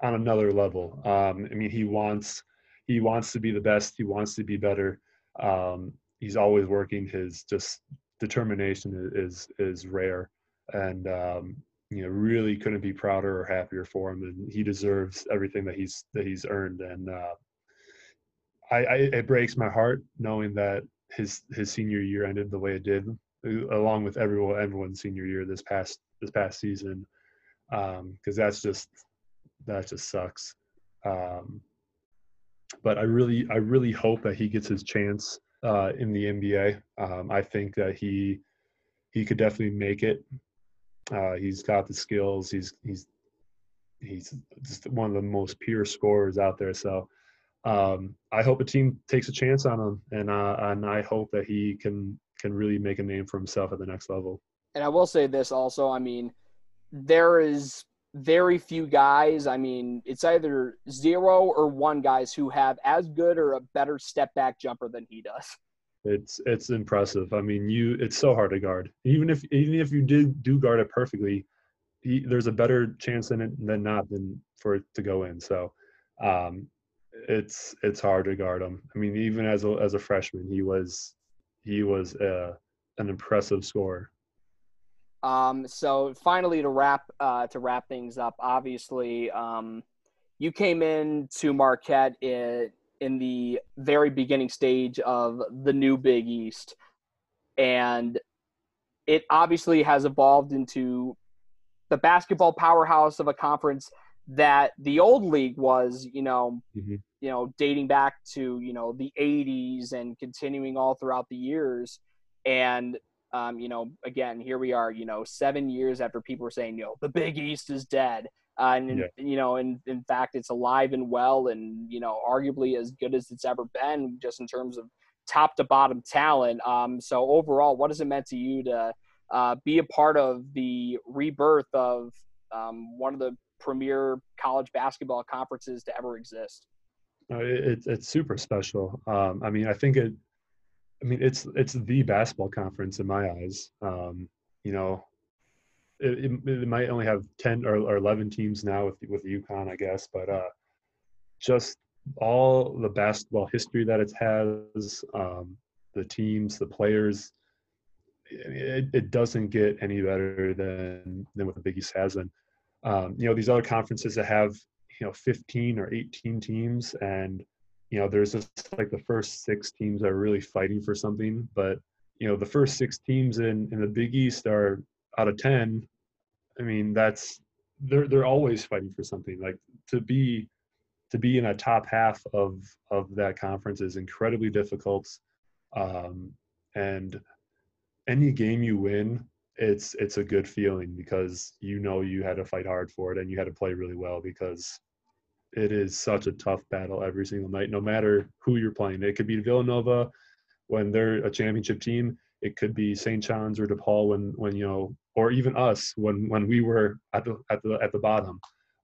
on another level. Um, I mean, he wants, he wants to be the best. He wants to be better. Um, he's always working. His just determination is is rare, and um, you know really couldn't be prouder or happier for him. And he deserves everything that he's that he's earned. And uh, I, I it breaks my heart knowing that his his senior year ended the way it did, along with everyone everyone's senior year this past this past season, because um, that's just that just sucks. Um, but I really I really hope that he gets his chance uh, in the NBA. Um, I think that he he could definitely make it. Uh, he's got the skills. He's he's he's just one of the most pure scorers out there. So um, I hope a team takes a chance on him, and uh, and I hope that he can can really make a name for himself at the next level. And I will say this also. I mean, there is very few guys. I mean, it's either zero or one guys who have as good or a better step back jumper than he does. It's it's impressive. I mean, you it's so hard to guard. Even if even if you did do guard it perfectly, he, there's a better chance in it than not than for it to go in. So, um, it's it's hard to guard him. I mean, even as a as a freshman, he was he was uh, an impressive scorer. Um, so finally, to wrap uh, to wrap things up, obviously, um, you came in to Marquette in, in the very beginning stage of the new Big East, and it obviously has evolved into the basketball powerhouse of a conference that the old league was. You know, mm-hmm. you know, dating back to you know the '80s and continuing all throughout the years, and um, you know, again, here we are, you know, seven years after people were saying, you know, the Big East is dead. Uh, and, yeah. you know, and in fact, it's alive and well and, you know, arguably as good as it's ever been just in terms of top to bottom talent. Um, so overall, what has it meant to you to uh, be a part of the rebirth of um, one of the premier college basketball conferences to ever exist? Uh, it, it's super special. Um, I mean, I think it I mean, it's it's the basketball conference in my eyes. Um, you know, it, it, it, might only have ten or, or, eleven teams now with with UConn, I guess, but uh, just all the basketball history that it has, um, the teams, the players, it, it doesn't get any better than than what the Big East has. And um, you know, these other conferences that have you know 15 or 18 teams and you know, there's just like the first six teams that are really fighting for something, but you know, the first six teams in in the Big East are out of ten. I mean, that's they're they're always fighting for something. Like to be to be in a top half of of that conference is incredibly difficult. Um, and any game you win, it's it's a good feeling because you know you had to fight hard for it and you had to play really well because it is such a tough battle every single night, no matter who you're playing. It could be Villanova when they're a championship team. It could be St. John's or DePaul when when you know, or even us when when we were at the at the at the bottom.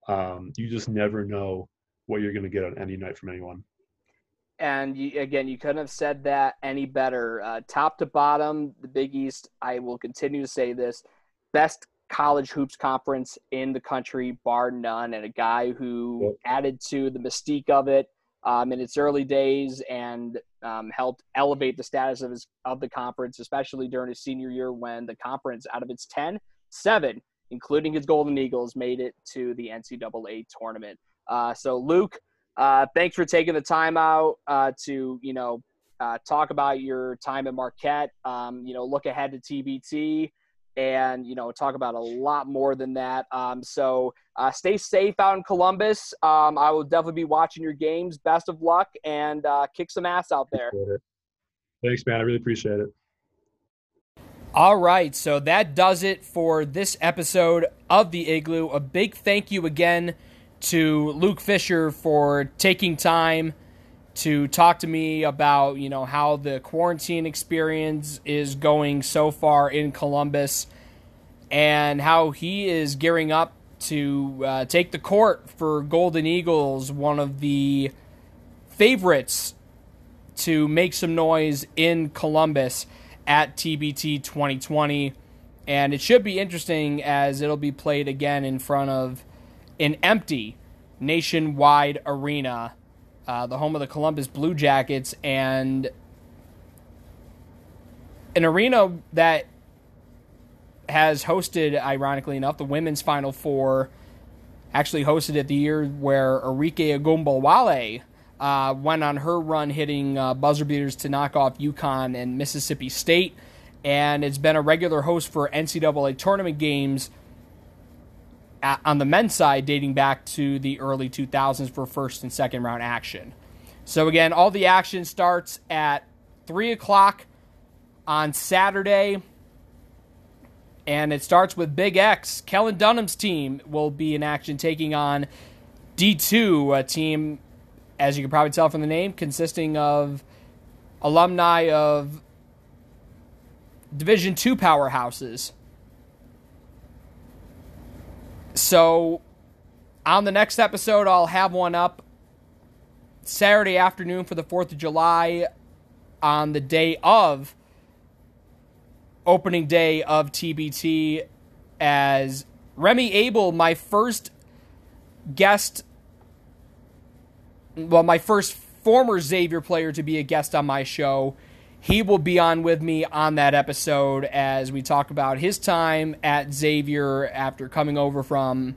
Um, you just never know what you're going to get on any night from anyone. And you, again, you couldn't have said that any better. Uh, top to bottom, the Big East. I will continue to say this: best college hoops conference in the country, bar none, and a guy who added to the mystique of it um, in its early days and um, helped elevate the status of his of the conference, especially during his senior year when the conference, out of its 10, seven, including his Golden Eagles, made it to the NCAA tournament. Uh, so, Luke, uh, thanks for taking the time out uh, to you know uh, talk about your time at Marquette. Um, you know, look ahead to TBT and you know talk about a lot more than that. Um, so uh, stay safe out in Columbus. Um, I will definitely be watching your games. Best of luck and uh, kick some ass out there. Thanks, man. I really appreciate it. All right, so that does it for this episode of the Igloo. A big thank you again to Luke Fischer for taking time to talk to me about, you know, how the quarantine experience is going so far in Columbus and how he is gearing up to uh, take the court for Golden Eagles, one of the favorites to make some noise in Columbus at TBT 2020. And it should be interesting as it'll be played again in front of an empty nationwide arena uh, the home of the Columbus Blue Jackets, and an arena that has hosted, ironically enough, the women's Final Four. Actually, hosted it the year where Arike Ogunbowale uh, went on her run, hitting uh, buzzer beaters to knock off UConn and Mississippi State, and it's been a regular host for NCAA tournament games Uh, on the men's side dating back to the early 2000s for first and second round action. So, again, all the action starts at 3 o'clock on Saturday. And it starts with Big X. Kellen Dunham's team will be in action taking on D2, a team, as you can probably tell from the name, consisting of alumni of Division two powerhouses so, on the next episode, I'll have one up Saturday afternoon for the 4th of July on the day of opening day of TBT as Remy Abell, my first guest, well, my first former Xavier player to be a guest on my show. He will be on with me on that episode as we talk about his time at Xavier after coming over from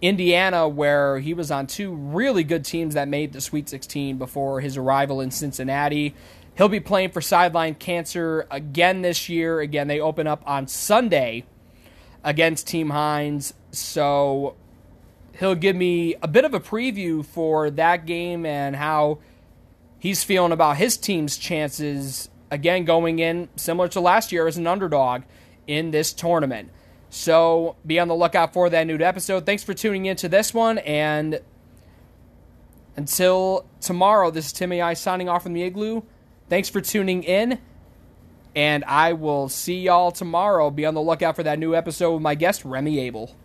Indiana, where he was on two really good teams that made the Sweet 16 before his arrival in Cincinnati. He'll be playing for Sideline Cancer again this year. Again, they open up on Sunday against Team Hines. So he'll give me a bit of a preview for that game and how he's feeling about his team's chances, again, going in similar to last year as an underdog in this tournament. So be on the lookout for that new episode. Thanks for tuning in to this one. And until tomorrow, this is Timmy I signing off from the Igloo. Thanks for tuning in. And I will see y'all tomorrow. Be on the lookout for that new episode with my guest, Remy Abell.